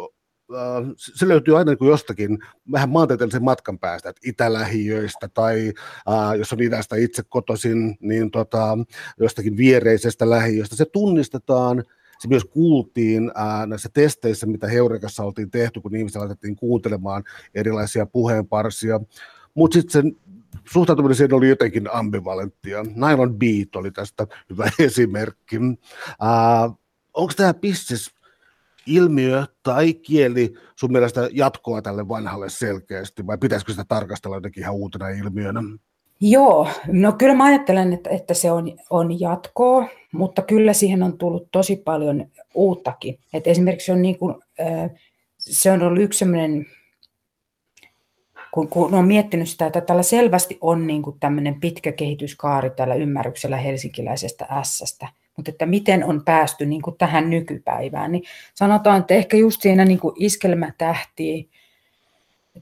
se löytyy aina niin jostakin vähän maantieteellisen matkan päästä, että itälähiöistä tai äh, jos on idästä itse kotoisin, niin tota, jostakin viereisestä lähiöstä. Se tunnistetaan, se myös kuultiin äh, näissä testeissä, mitä Heurekassa oltiin tehty, kun ihmiset laitettiin kuuntelemaan erilaisia puheenparsia. Mutta sitten sen suhtautuminen siihen oli jotenkin ambivalenttia. Nylon Beat oli tästä hyvä esimerkki. Äh, onko tämä pissis ilmiö tai kieli sun mielestä jatkoa tälle vanhalle selkeästi, vai pitäisikö sitä tarkastella jotenkin ihan uutena ilmiönä? Joo, no kyllä mä ajattelen, että, että se on, on jatkoa, mutta kyllä siihen on tullut tosi paljon uuttakin. Et esimerkiksi on niin kuin, se on ollut yksi sellainen, kun, kun on miettinyt sitä, että tällä selvästi on niin kuin tämmöinen pitkä kehityskaari tällä ymmärryksellä helsinkiläisestä S-stä – mutta että miten on päästy niin kuin tähän nykypäivään, niin sanotaan, että ehkä just siinä niin kuin iskelmätähtiä,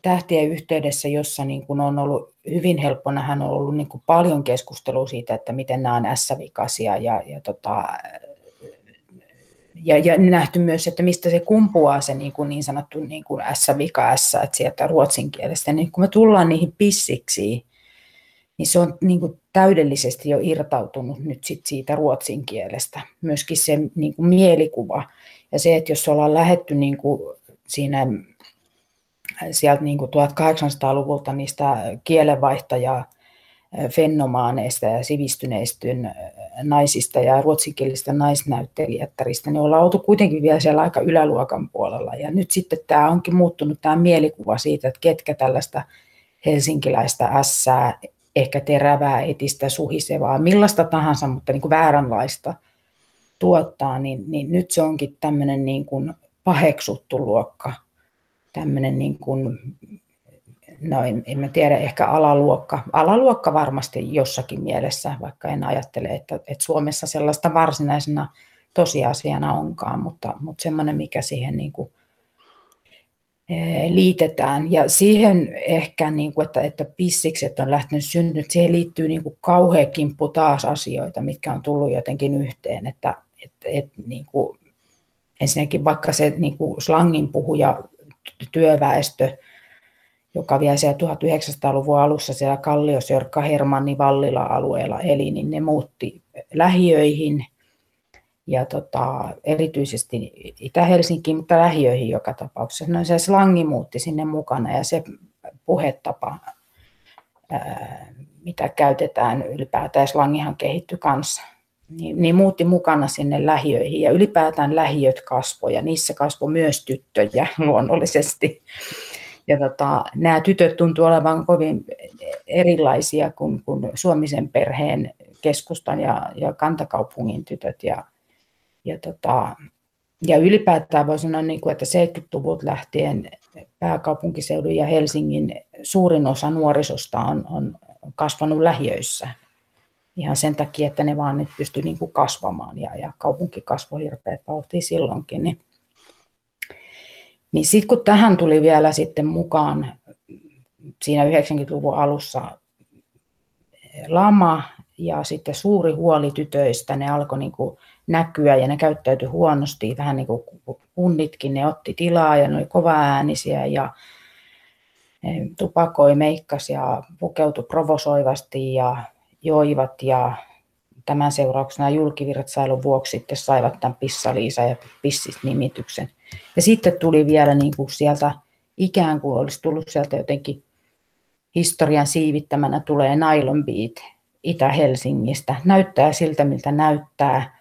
tähtien yhteydessä, jossa niin kuin on ollut hyvin helppo hän on ollut niin kuin paljon keskustelua siitä, että miten nämä on S-vikasia ja, ja, tota, ja, ja nähty myös, että mistä se kumpuaa se niin, kuin niin sanottu niin kuin S-vika S, että sieltä ruotsin kielestä. Niin kun me tullaan niihin pissiksi, niin se on niin kuin täydellisesti jo irtautunut nyt sit siitä ruotsin kielestä. Myöskin se niin kuin mielikuva ja se, että jos ollaan lähetty niin kuin siinä sieltä niin kuin 1800-luvulta niistä kielenvaihtajaa fennomaaneista ja sivistyneistä naisista ja ruotsinkielisistä naisnäyttelijättäristä, niin ollaan oltu kuitenkin vielä siellä aika yläluokan puolella. Ja nyt sitten tämä onkin muuttunut tämä mielikuva siitä, että ketkä tällaista helsinkiläistä ässää ehkä terävää, etistä, suhisevaa, millaista tahansa, mutta niin kuin vääränlaista tuottaa, niin, niin nyt se onkin tämmöinen niin kuin paheksuttu luokka, tämmöinen niin kuin, no en, en mä tiedä, ehkä alaluokka, alaluokka varmasti jossakin mielessä, vaikka en ajattele, että, että Suomessa sellaista varsinaisena tosiasiana onkaan, mutta, mutta semmoinen, mikä siihen niin kuin liitetään. Ja siihen ehkä, niin kuin, että, että pissikset on lähtenyt syntynyt, siihen liittyy niin kuin kauhea kimppu taas asioita, mitkä on tullut jotenkin yhteen. Että, et, et, niin kuin, ensinnäkin vaikka se niin kuin slangin puhuja työväestö, joka vielä siellä 1900-luvun alussa siellä Kalliosjörkka Hermanni Vallila alueella eli, niin ne muutti lähiöihin – ja tota, erityisesti Itä-Helsinkiin, mutta lähiöihin joka tapauksessa. No se slangi muutti sinne mukana ja se puhetapa, mitä käytetään ylipäätään, slangihan kehittyi kanssa, niin, niin muutti mukana sinne lähiöihin ja ylipäätään lähiöt kasvoja, niissä kasvoi myös tyttöjä luonnollisesti. Ja tota, nämä tytöt tuntuu olevan kovin erilaisia kuin, kuin Suomisen perheen keskustan ja, ja kantakaupungin tytöt. Ja, ja, tota, ja ylipäätään voi sanoa, niin kuin, että 70-luvut lähtien pääkaupunkiseudun ja Helsingin suurin osa nuorisosta on, on kasvanut lähiöissä. Ihan sen takia, että ne vaan pysty niin kuin kasvamaan ja, ja kaupunki kasvoi hirveät vauhtia silloinkin. Niin, niin sitten kun tähän tuli vielä sitten mukaan siinä 90-luvun alussa lama ja sitten suuri huoli tytöistä, ne alkoi niin kuin näkyä ja ne käyttäytyi huonosti, vähän niin kuin kunnitkin, ne otti tilaa ja ne oli kova äänisiä ja tupakoi, meikkas ja pukeutui provosoivasti ja joivat ja tämän seurauksena julkivirtsailun vuoksi sitten saivat tämän Pissa-Liisa ja Pissis-nimityksen. Ja sitten tuli vielä niin kuin sieltä ikään kuin olisi tullut sieltä jotenkin historian siivittämänä tulee Nylon Beat Itä-Helsingistä. Näyttää siltä, miltä näyttää,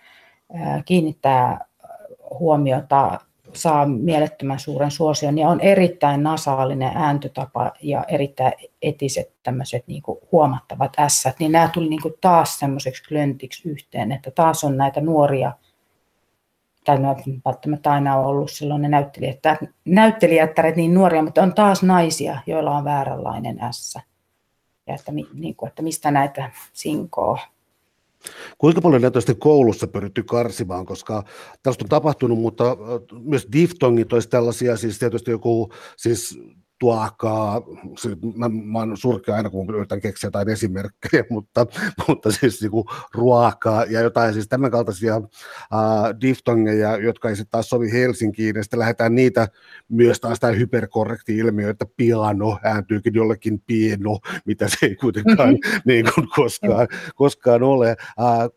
kiinnittää huomiota, saa mielettömän suuren suosion ja on erittäin nasaalinen ääntötapa ja erittäin etiset tämmöiset niin huomattavat ässät, niin nämä tuli niin taas semmoiseksi klöntiksi yhteen, että taas on näitä nuoria, tai ne välttämättä aina on ollut silloin ne näyttelijät, näyttelijättäret niin nuoria, mutta on taas naisia, joilla on vääränlainen ässä. Ja että, niin kuin, että mistä näitä sinkoo Kuinka paljon näitä on koulussa pyritty karsimaan, koska tästä on tapahtunut, mutta myös diftongit olisi tällaisia, siis tietysti joku siis tuakaa, mä, mä oon surkea aina kun yritän keksiä jotain esimerkkejä, mutta, mutta siis niin kuin ruokaa ja jotain siis tämän kaltaisia äh, diftongeja, jotka ei sitten taas sovi Helsinkiin, ja sitten lähdetään niitä myös taas tämä hyperkorrekti ilmiö, että piano ääntyykin jollekin pieno, mitä se ei kuitenkaan mm-hmm. niin kuin koskaan, koskaan ole. Äh,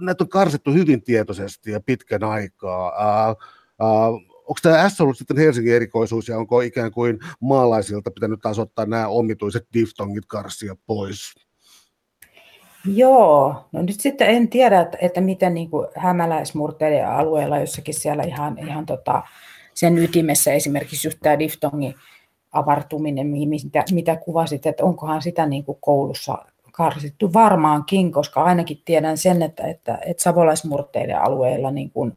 näitä on karsittu hyvin tietoisesti ja pitkän aikaa. Äh, äh, onko tämä S ollut sitten Helsingin erikoisuus ja onko ikään kuin maalaisilta pitänyt taas ottaa nämä omituiset diftongit karsia pois? Joo, no nyt sitten en tiedä, että, että miten niin hämäläismurteiden alueella jossakin siellä ihan, ihan tota, sen ytimessä esimerkiksi just tämä diftongin avartuminen, mitä, mitä kuvasit, että onkohan sitä niin kuin koulussa karsittu varmaankin, koska ainakin tiedän sen, että, että, että savolaismurteiden alueella niin kuin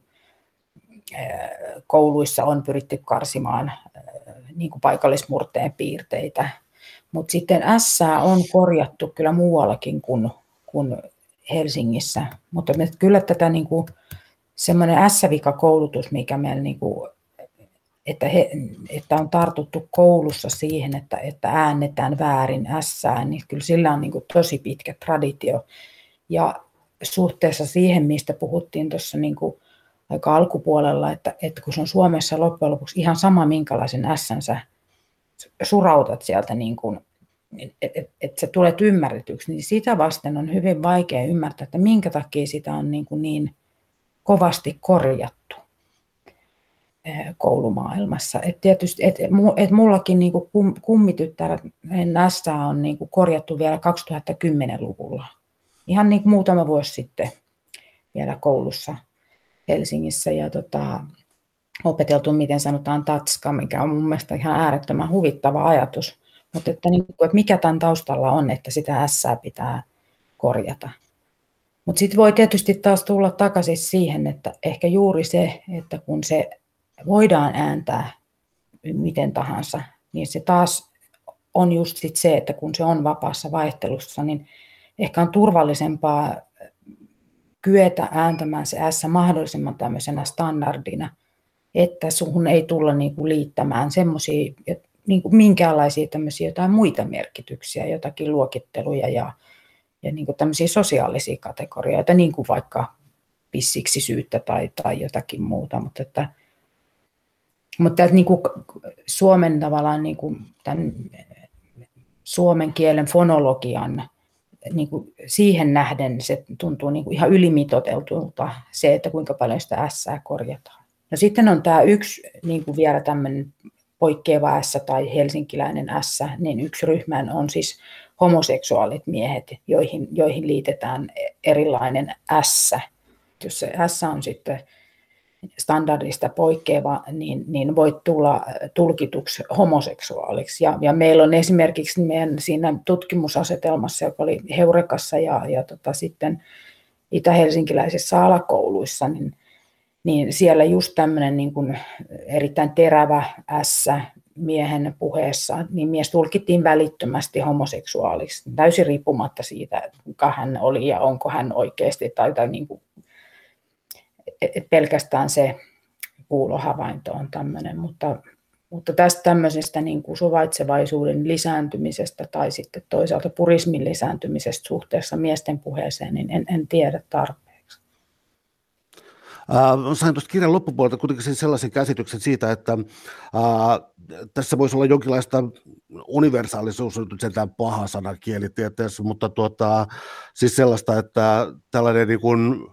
kouluissa on pyritty karsimaan niin kuin paikallismurteen piirteitä. Mutta sitten S on korjattu kyllä muuallakin kuin, kuin Helsingissä. Mutta kyllä tätä niin kuin, semmoinen S-vika-koulutus, mikä meillä niin kuin, että, he, että on tartuttu koulussa siihen, että, että äännetään väärin S, niin kyllä sillä on niin kuin tosi pitkä traditio. Ja suhteessa siihen, mistä puhuttiin tuossa niin kuin aika alkupuolella, että, että kun se on Suomessa loppujen lopuksi ihan sama, minkälaisen ässänsä surautat sieltä, niin kuin, että et, et sä tulet ymmärretyksi, niin sitä vasten on hyvin vaikea ymmärtää, että minkä takia sitä on niin, kuin niin kovasti korjattu koulumaailmassa. Et tietysti, et, et mullakin niin kuin kummityttäret näistä on niin kuin korjattu vielä 2010-luvulla. Ihan niin kuin muutama vuosi sitten vielä koulussa – Helsingissä ja tota, opeteltu, miten sanotaan tatska, mikä on mun mielestä ihan äärettömän huvittava ajatus. Mutta että, niin että mikä tämän taustalla on, että sitä S pitää korjata. Mutta sitten voi tietysti taas tulla takaisin siihen, että ehkä juuri se, että kun se voidaan ääntää miten tahansa, niin se taas on just sit se, että kun se on vapaassa vaihtelussa, niin ehkä on turvallisempaa kyetä ääntämään se S mahdollisimman tämmöisenä standardina, että suhun ei tulla niin kuin liittämään semmoisia niin kuin minkäänlaisia tämmöisiä jotain muita merkityksiä, jotakin luokitteluja ja, ja niin kuin tämmöisiä sosiaalisia kategorioita, niin kuin vaikka pissiksi syyttä tai, tai jotakin muuta, mutta että, mutta että niin kuin Suomen tavallaan niin kuin tämän suomen kielen fonologian niin kuin siihen nähden se tuntuu niin kuin ihan ylimitoteltulta se, että kuinka paljon sitä S korjataan. No sitten on tämä yksi niin kuin vielä tämmöinen poikkeava S tai helsinkiläinen S, niin yksi ryhmä on siis homoseksuaalit miehet, joihin, joihin liitetään erilainen S. Jos se S on sitten standardista poikkeava, niin, niin voit tulla tulkituksi homoseksuaaliksi. Ja, ja meillä on esimerkiksi meidän siinä tutkimusasetelmassa, joka oli Heurekassa ja, ja tota, sitten itä-helsinkiläisissä alakouluissa, niin, niin siellä just tämmöinen niin kuin erittäin terävä ässä miehen puheessa, niin mies tulkittiin välittömästi homoseksuaaliksi, täysin riippumatta siitä, kuka hän oli ja onko hän oikeasti, tai, tai niin kuin, et pelkästään se kuulohavainto on tämmöinen, mutta, mutta tästä tämmöisestä niin kuin suvaitsevaisuuden lisääntymisestä tai sitten toisaalta purismin lisääntymisestä suhteessa miesten puheeseen, niin en, en tiedä tarpeeksi. Äh, sain tuosta kirjan loppupuolelta kuitenkin sellaisen käsityksen siitä, että äh, tässä voisi olla jonkinlaista universaalisuus, on nyt sentään paha sana kielitieteessä, mutta tuota, siis sellaista, että tällainen niin kuin,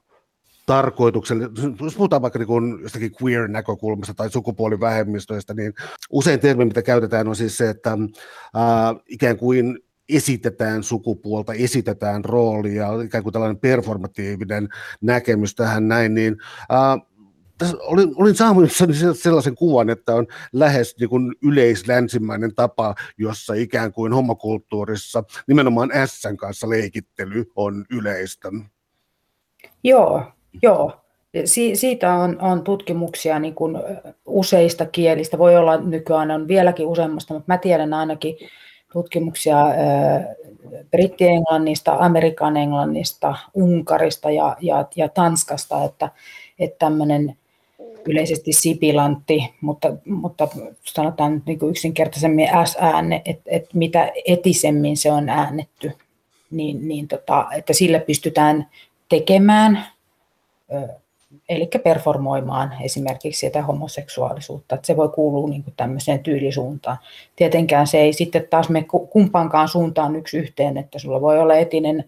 tarkoituksella, jos puhutaan vaikka niin jostakin queer-näkökulmasta tai sukupuolivähemmistöistä, niin usein termi, mitä käytetään, on siis se, että ää, ikään kuin esitetään sukupuolta, esitetään roolia, ikään kuin tällainen performatiivinen näkemys tähän näin, niin ää, tässä olin, olin saanut sellaisen kuvan, että on lähes niin kuin yleislänsimäinen tapa, jossa ikään kuin homokulttuurissa nimenomaan S kanssa leikittely on yleistä. Joo, Joo, si- siitä on, on tutkimuksia niin kuin useista kielistä. Voi olla nykyään on vieläkin useammasta, mutta mä tiedän ainakin tutkimuksia britti-englannista, amerikan englannista, unkarista ja, ja, ja tanskasta, että, että tämmöinen yleisesti sipilantti, mutta, mutta sanotaan nyt niin yksinkertaisemmin S-ääne, että, että mitä etisemmin se on äännetty, niin, niin tota, että sillä pystytään tekemään eli performoimaan esimerkiksi sitä homoseksuaalisuutta, että se voi kuulua niin tämmöiseen tyylisuuntaan. Tietenkään se ei sitten taas me kumpaankaan suuntaan yksi yhteen, että sulla voi olla etinen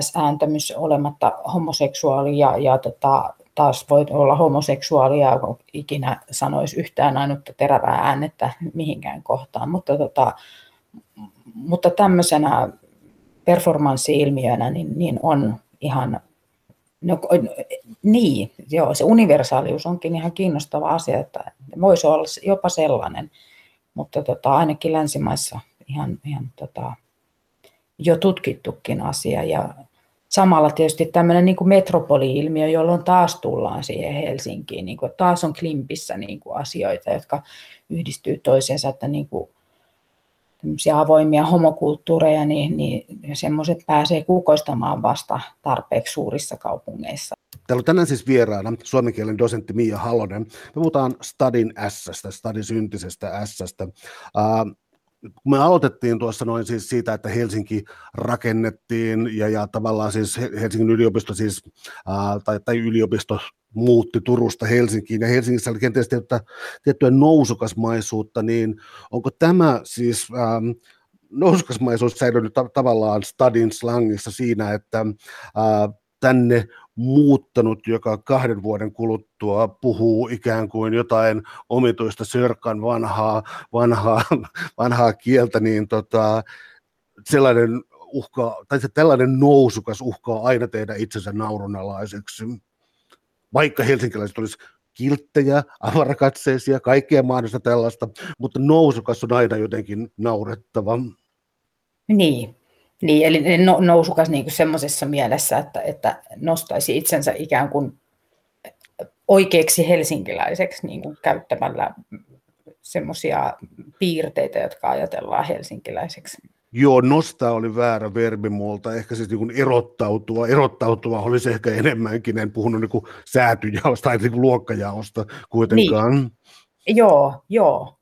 S-ääntämys olematta homoseksuaali ja, ja tota, taas voi olla homoseksuaali ja ikinä sanoisi yhtään ainutta terävää äänettä mihinkään kohtaan, mutta, tota, mutta tämmöisenä performanssi-ilmiönä niin, niin on ihan No niin, joo, se universaalius onkin ihan kiinnostava asia, että voisi olla jopa sellainen, mutta tota, ainakin länsimaissa ihan, ihan tota, jo tutkittukin asia. Ja samalla tietysti tämmöinen niin metropoli-ilmiö, jolloin taas tullaan siihen Helsinkiin, niin kuin, taas on Klimpissä niin kuin asioita, jotka yhdistyy toisiinsa, että niin kuin, avoimia homokulttuureja, niin, niin semmoiset pääsee kukoistamaan vasta tarpeeksi suurissa kaupungeissa. Täällä on tänään siis vieraana suomen kielen dosentti Mia Halonen. Me puhutaan Stadin S-stä, Stadin syntisestä S-stä. Uh, kun me aloitettiin tuossa noin siis siitä, että Helsinki rakennettiin ja, ja tavallaan siis Helsingin yliopisto siis, ää, tai, tai yliopisto muutti Turusta Helsinkiin. Ja Helsingissä oli kenties tiettyä, tiettyä nousukasmaisuutta, niin onko tämä siis ähm, nousukasmaisuus säilynyt ta- tavallaan stadin slangissa siinä, että äh, tänne muuttanut, joka kahden vuoden kuluttua puhuu ikään kuin jotain omituista sörkan vanhaa, vanhaa, vanhaa kieltä, niin tota, sellainen uhka, tai se tällainen nousukas uhkaa aina tehdä itsensä naurunalaiseksi vaikka helsinkiläiset olisi kilttejä, avarakatseisia, kaikkea mahdollista tällaista, mutta nousukas on aina jotenkin naurettava. Niin, niin eli no, nousukas niin semmoisessa mielessä, että, että nostaisi itsensä ikään kuin oikeaksi helsinkiläiseksi niin kuin käyttämällä semmoisia piirteitä, jotka ajatellaan helsinkiläiseksi. Joo, nostaa oli väärä verbi multa, ehkä siis niin erottautua, erottautua olisi ehkä enemmänkin, en puhunut niin säätyjaosta tai niin luokkajaosta kuitenkaan. Niin. Joo, joo.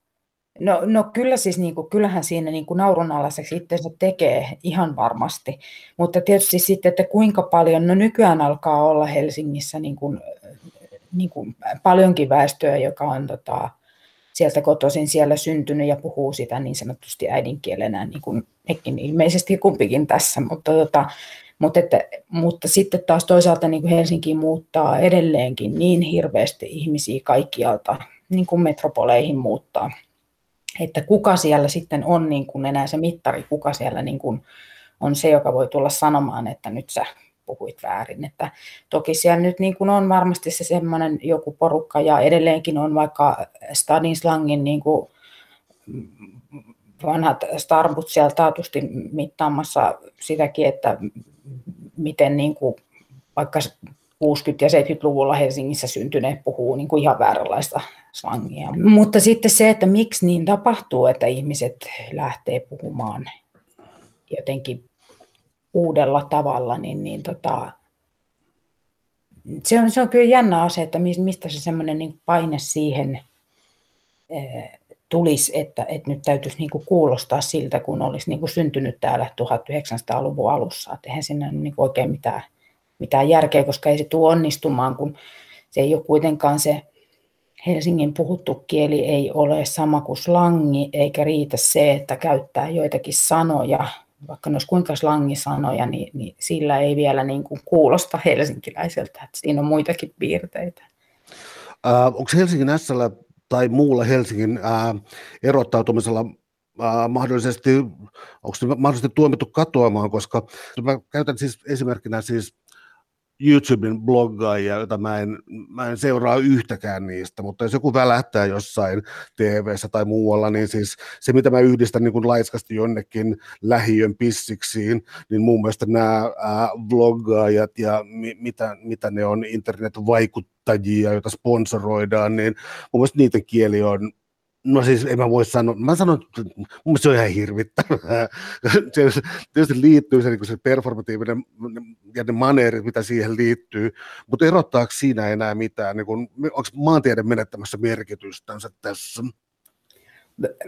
No, no kyllä siis, niin kuin, kyllähän siinä niin kuin naurunalaiseksi itsensä tekee ihan varmasti, mutta tietysti sitten, että kuinka paljon, no nykyään alkaa olla Helsingissä niin kuin, niin kuin paljonkin väestöä, joka on tota, sieltä kotoisin siellä syntynyt ja puhuu sitä niin sanotusti äidinkielenä, niin kuin mekin ilmeisesti kumpikin tässä, mutta, tota, mutta, että, mutta sitten taas toisaalta niin kuin Helsinki muuttaa edelleenkin niin hirveästi ihmisiä kaikkialta, niin kuin metropoleihin muuttaa. että kuka siellä sitten on niin kuin enää se mittari, kuka siellä niin kuin on se, joka voi tulla sanomaan, että nyt sä puhuit väärin. Että toki siellä nyt niin kuin on varmasti se semmoinen joku porukka ja edelleenkin on vaikka Stadin slangin niin kuin vanhat Starbucks siellä taatusti mittaamassa sitäkin, että miten niin kuin vaikka 60- ja 70-luvulla Helsingissä syntyneet puhuu niin kuin ihan vääränlaista slangia. Mutta sitten se, että miksi niin tapahtuu, että ihmiset lähtee puhumaan jotenkin uudella tavalla, niin, niin tota, se, on, se on kyllä jännä asia, että mistä se semmoinen niin paine siihen eh, tulisi, että, että nyt täytyisi niin kuin kuulostaa siltä, kun olisi niin kuin syntynyt täällä 1900-luvun alussa. Että eihän siinä niin kuin oikein mitään, mitään järkeä, koska ei se tule onnistumaan, kun se ei ole kuitenkaan se Helsingin puhuttu kieli ei ole sama kuin slangi, eikä riitä se, että käyttää joitakin sanoja, vaikka ne olisi kuinka slangisanoja, niin, niin sillä ei vielä niin kuin kuulosta helsinkiläiseltä, että siinä on muitakin piirteitä. Äh, onko Helsingin SL tai muulla Helsingin äh, erottautumisella äh, mahdollisesti, onko se mahdollisesti tuomittu katoamaan, koska mä käytän siis esimerkkinä siis YouTuben bloggaajia, joita mä en, mä en seuraa yhtäkään niistä, mutta jos joku välähtää jossain tv tai muualla, niin siis se, mitä mä yhdistän niin kuin laiskasti jonnekin lähiön pissiksiin, niin mun mielestä nämä ää, vloggaajat ja mi, mitä, mitä ne on, internetvaikuttajia, joita sponsoroidaan, niin mun mielestä niiden kieli on No siis en mä voi sanoa, mä sanon, että mun se on ihan hirvittävää. Se tietysti liittyy se, niin se performatiivinen ja ne maneerit, mitä siihen liittyy, mutta erottaako siinä enää mitään, niin kun, onko maantiede menettämässä merkitystänsä tässä?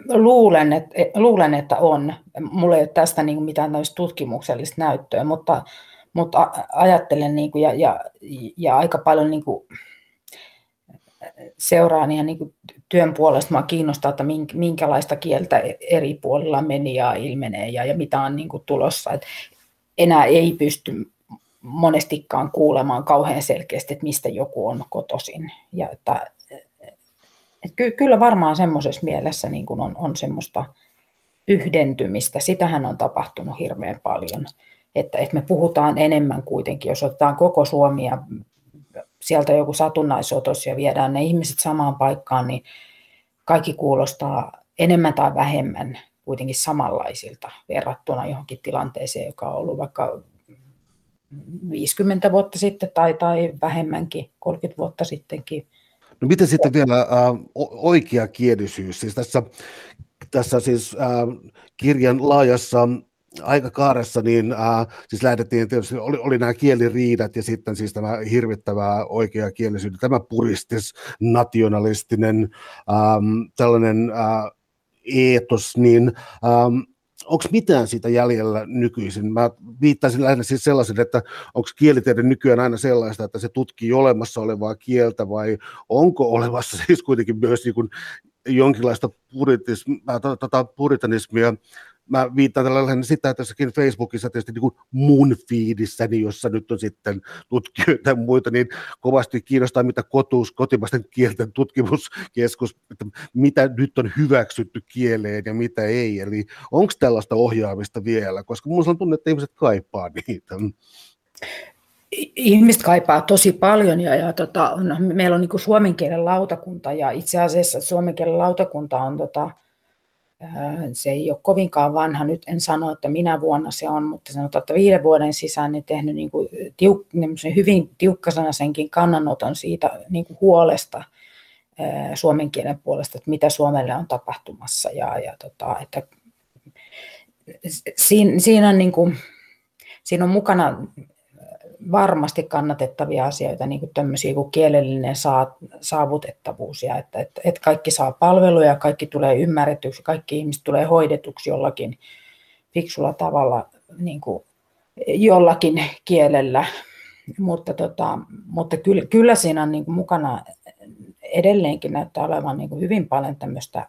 Luulen, että, luulen, että on. Mulla ei ole tästä niin mitään tutkimuksellista näyttöä, mutta, mutta ajattelen niin kuin, ja, ja, ja aika paljon niin kuin, seuraan ihan niin työn puolesta minua kiinnostaa, että minkälaista kieltä eri puolilla mediaa ilmenee ja, ja mitä on niin kuin tulossa. Et enää ei pysty monestikaan kuulemaan kauhean selkeästi, että mistä joku on kotoisin. Ja että, että ky, kyllä varmaan semmoisessa mielessä niin kuin on, on semmoista yhdentymistä. Sitähän on tapahtunut hirveän paljon. Että, että me puhutaan enemmän kuitenkin, jos otetaan koko Suomi ja sieltä joku satunnaisotos ja viedään ne ihmiset samaan paikkaan, niin kaikki kuulostaa enemmän tai vähemmän kuitenkin samanlaisilta verrattuna johonkin tilanteeseen, joka on ollut vaikka 50 vuotta sitten tai, tai vähemmänkin, 30 vuotta sittenkin. No miten sitten vielä äh, oikea kielisyys? Siis tässä, tässä siis äh, kirjan laajassa aikakaaressa niin äh, siis lähdettiin tietysti, oli, oli nämä kieliriidat ja sitten siis tämä hirvittävä oikea kielisyyden, tämä puristis, nationalistinen ähm, tällainen äh, eetos, niin ähm, onko mitään siitä jäljellä nykyisin? Mä viittaisin lähinnä siis sellaisen, että onko kielitiede nykyään aina sellaista, että se tutkii olemassa olevaa kieltä vai onko olemassa siis kuitenkin myös niin jonkinlaista puritismia, tota, puritanismia mä viittaan tällä lähinnä sitä, että jossakin Facebookissa tietysti niin kuin mun fiidissäni, jossa nyt on sitten tutkijoita ja muita, niin kovasti kiinnostaa, mitä kotuus, kotimaisten kielten tutkimuskeskus, että mitä nyt on hyväksytty kieleen ja mitä ei. Eli onko tällaista ohjaamista vielä, koska minulla on tunne, että ihmiset kaipaa niitä. Ihmiset kaipaa tosi paljon ja, ja tota, no, meillä on niin suomen kielen lautakunta ja itse asiassa suomen kielen lautakunta on tota, se ei ole kovinkaan vanha, nyt en sano, että minä vuonna se on, mutta sanotaan, että viiden vuoden sisään niin tehnyt niin kuin tiuk, hyvin tiukkasanasenkin kannanoton siitä niin kuin huolesta suomen kielen puolesta, että mitä Suomelle on tapahtumassa. Ja, ja tota, että siinä, siinä, on niin kuin, siinä on mukana varmasti kannatettavia asioita, niin kuin tämmöisiä kuin kielellinen saavutettavuus ja että, että, että kaikki saa palveluja, kaikki tulee ymmärretyksi, kaikki ihmiset tulee hoidetuksi jollakin fiksulla tavalla niin kuin jollakin kielellä. Mutta, tota, mutta kyllä, kyllä siinä on niin kuin mukana edelleenkin näyttää olevan niin kuin hyvin paljon tämmöistä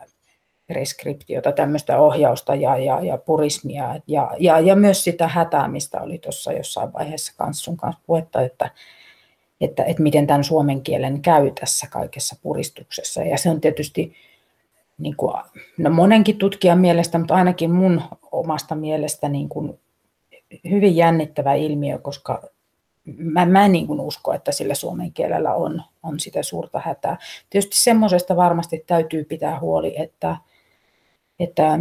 preskriptiota, tämmöistä ohjausta ja, ja, ja purismia ja, ja, ja myös sitä hätäämistä oli tuossa jossain vaiheessa kanssa sun kanssa puhetta, että, että, että miten tämän suomen kielen käy tässä kaikessa puristuksessa. Ja se on tietysti niin kuin, no monenkin tutkijan mielestä, mutta ainakin mun omasta mielestä niin kuin hyvin jännittävä ilmiö, koska mä, mä en niin kuin usko, että sillä suomen kielellä on, on sitä suurta hätää. Tietysti semmoisesta varmasti täytyy pitää huoli, että, että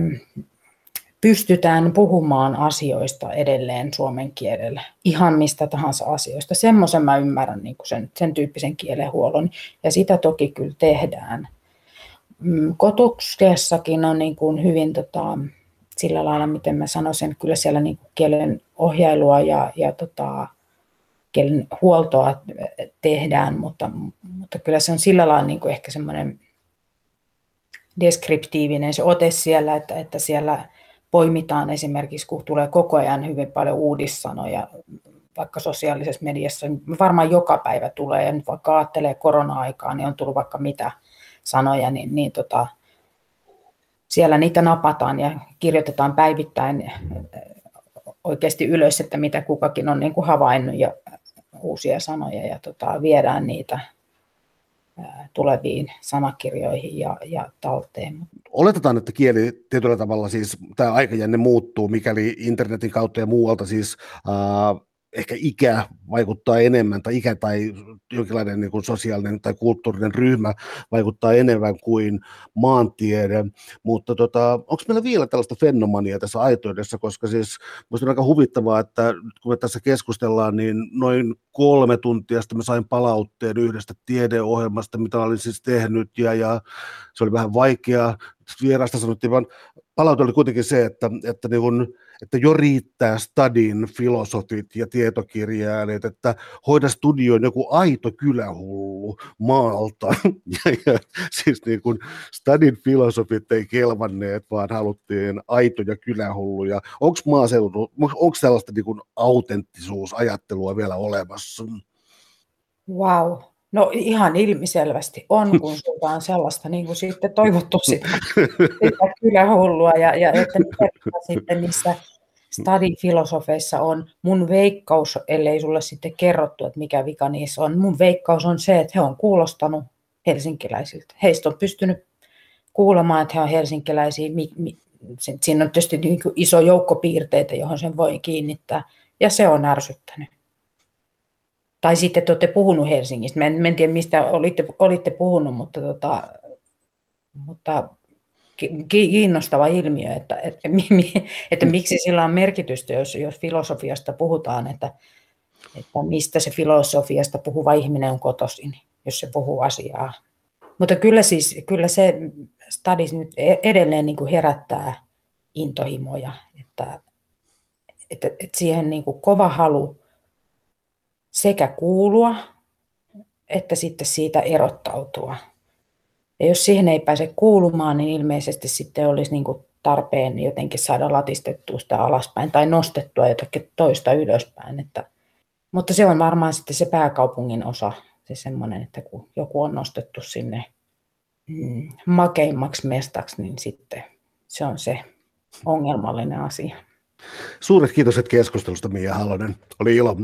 pystytään puhumaan asioista edelleen suomen kielellä, ihan mistä tahansa asioista. Semmoisen mä ymmärrän niin kuin sen, sen tyyppisen kielenhuollon, ja sitä toki kyllä tehdään. Mm, kotuksessakin on niin kuin hyvin tota, sillä lailla, miten mä sanoisin, kyllä siellä niin kuin kielen ohjailua ja, ja tota, kielen huoltoa tehdään, mutta, mutta kyllä se on sillä lailla niin kuin ehkä semmoinen deskriptiivinen se ote siellä, että, että siellä poimitaan esimerkiksi, kun tulee koko ajan hyvin paljon uudissanoja, vaikka sosiaalisessa mediassa, varmaan joka päivä tulee, ja nyt vaikka ajattelee korona-aikaa, niin on tullut vaikka mitä sanoja, niin, niin tota, siellä niitä napataan ja kirjoitetaan päivittäin oikeasti ylös, että mitä kukakin on niin kuin havainnut ja uusia sanoja ja tota, viedään niitä tuleviin sanakirjoihin ja, ja talteen. Oletetaan, että kieli tietyllä tavalla siis tämä aikajänne muuttuu, mikäli internetin kautta ja muualta siis äh, ehkä ikä vaikuttaa enemmän, tai ikä tai jonkinlainen niin kuin sosiaalinen tai kulttuurinen ryhmä vaikuttaa enemmän kuin maantiede, mutta tota, onko meillä vielä tällaista fenomania tässä aitoudessa, koska siis minusta on aika huvittavaa, että kun me tässä keskustellaan, niin noin kolme tuntia sitten mä sain palautteen yhdestä tiedeohjelmasta, mitä olin siis tehnyt, ja, ja se oli vähän vaikeaa, vierasta sanottiin, vaan palaute oli kuitenkin se, että, että niin kun, että jo riittää stadin filosofit ja tietokirjailijat, että hoida studioon joku aito kylähullu maalta. Ja, ja siis niin kuin stadin filosofit ei kelvanneet, vaan haluttiin aitoja kylähulluja. Onko maaseudu, onko sellaista niin kuin autenttisuusajattelua vielä olemassa? Wow, No ihan ilmiselvästi on, kun sulta on sellaista niin kuin sitten toivottu sitä, sitä kylähullua ja, ja että sitten niissä stadifilosofeissa on mun veikkaus, ellei sulle sitten kerrottu, että mikä vika niissä on. Mun veikkaus on se, että he on kuulostanut helsinkiläisiltä. Heistä on pystynyt kuulemaan, että he on helsinkiläisiä. Siinä on tietysti niin iso joukko piirteitä, johon sen voi kiinnittää, ja se on ärsyttänyt. Tai sitten te olette puhunut Helsingistä. Mä en, en tiedä, mistä olitte, olitte puhunut, mutta, tota, mutta kiinnostava ilmiö, että, että, että miksi sillä on merkitystä, jos, jos filosofiasta puhutaan, että, että mistä se filosofiasta puhuva ihminen on kotoisin, jos se puhuu asiaa. Mutta kyllä, siis, kyllä se stadis nyt e-, edelleen niin kuin herättää intohimoja, että, että, että siihen niin kuin kova halu sekä kuulua että sitten siitä erottautua. Ja jos siihen ei pääse kuulumaan, niin ilmeisesti sitten olisi niin kuin tarpeen jotenkin saada latistettua sitä alaspäin tai nostettua jotakin toista ylöspäin. Että, mutta se on varmaan sitten se pääkaupungin osa, se semmoinen, että kun joku on nostettu sinne mm, makeimmaksi mestaksi, niin sitten se on se ongelmallinen asia. Suuret kiitos keskustelusta Mia Halonen. Oli ilo.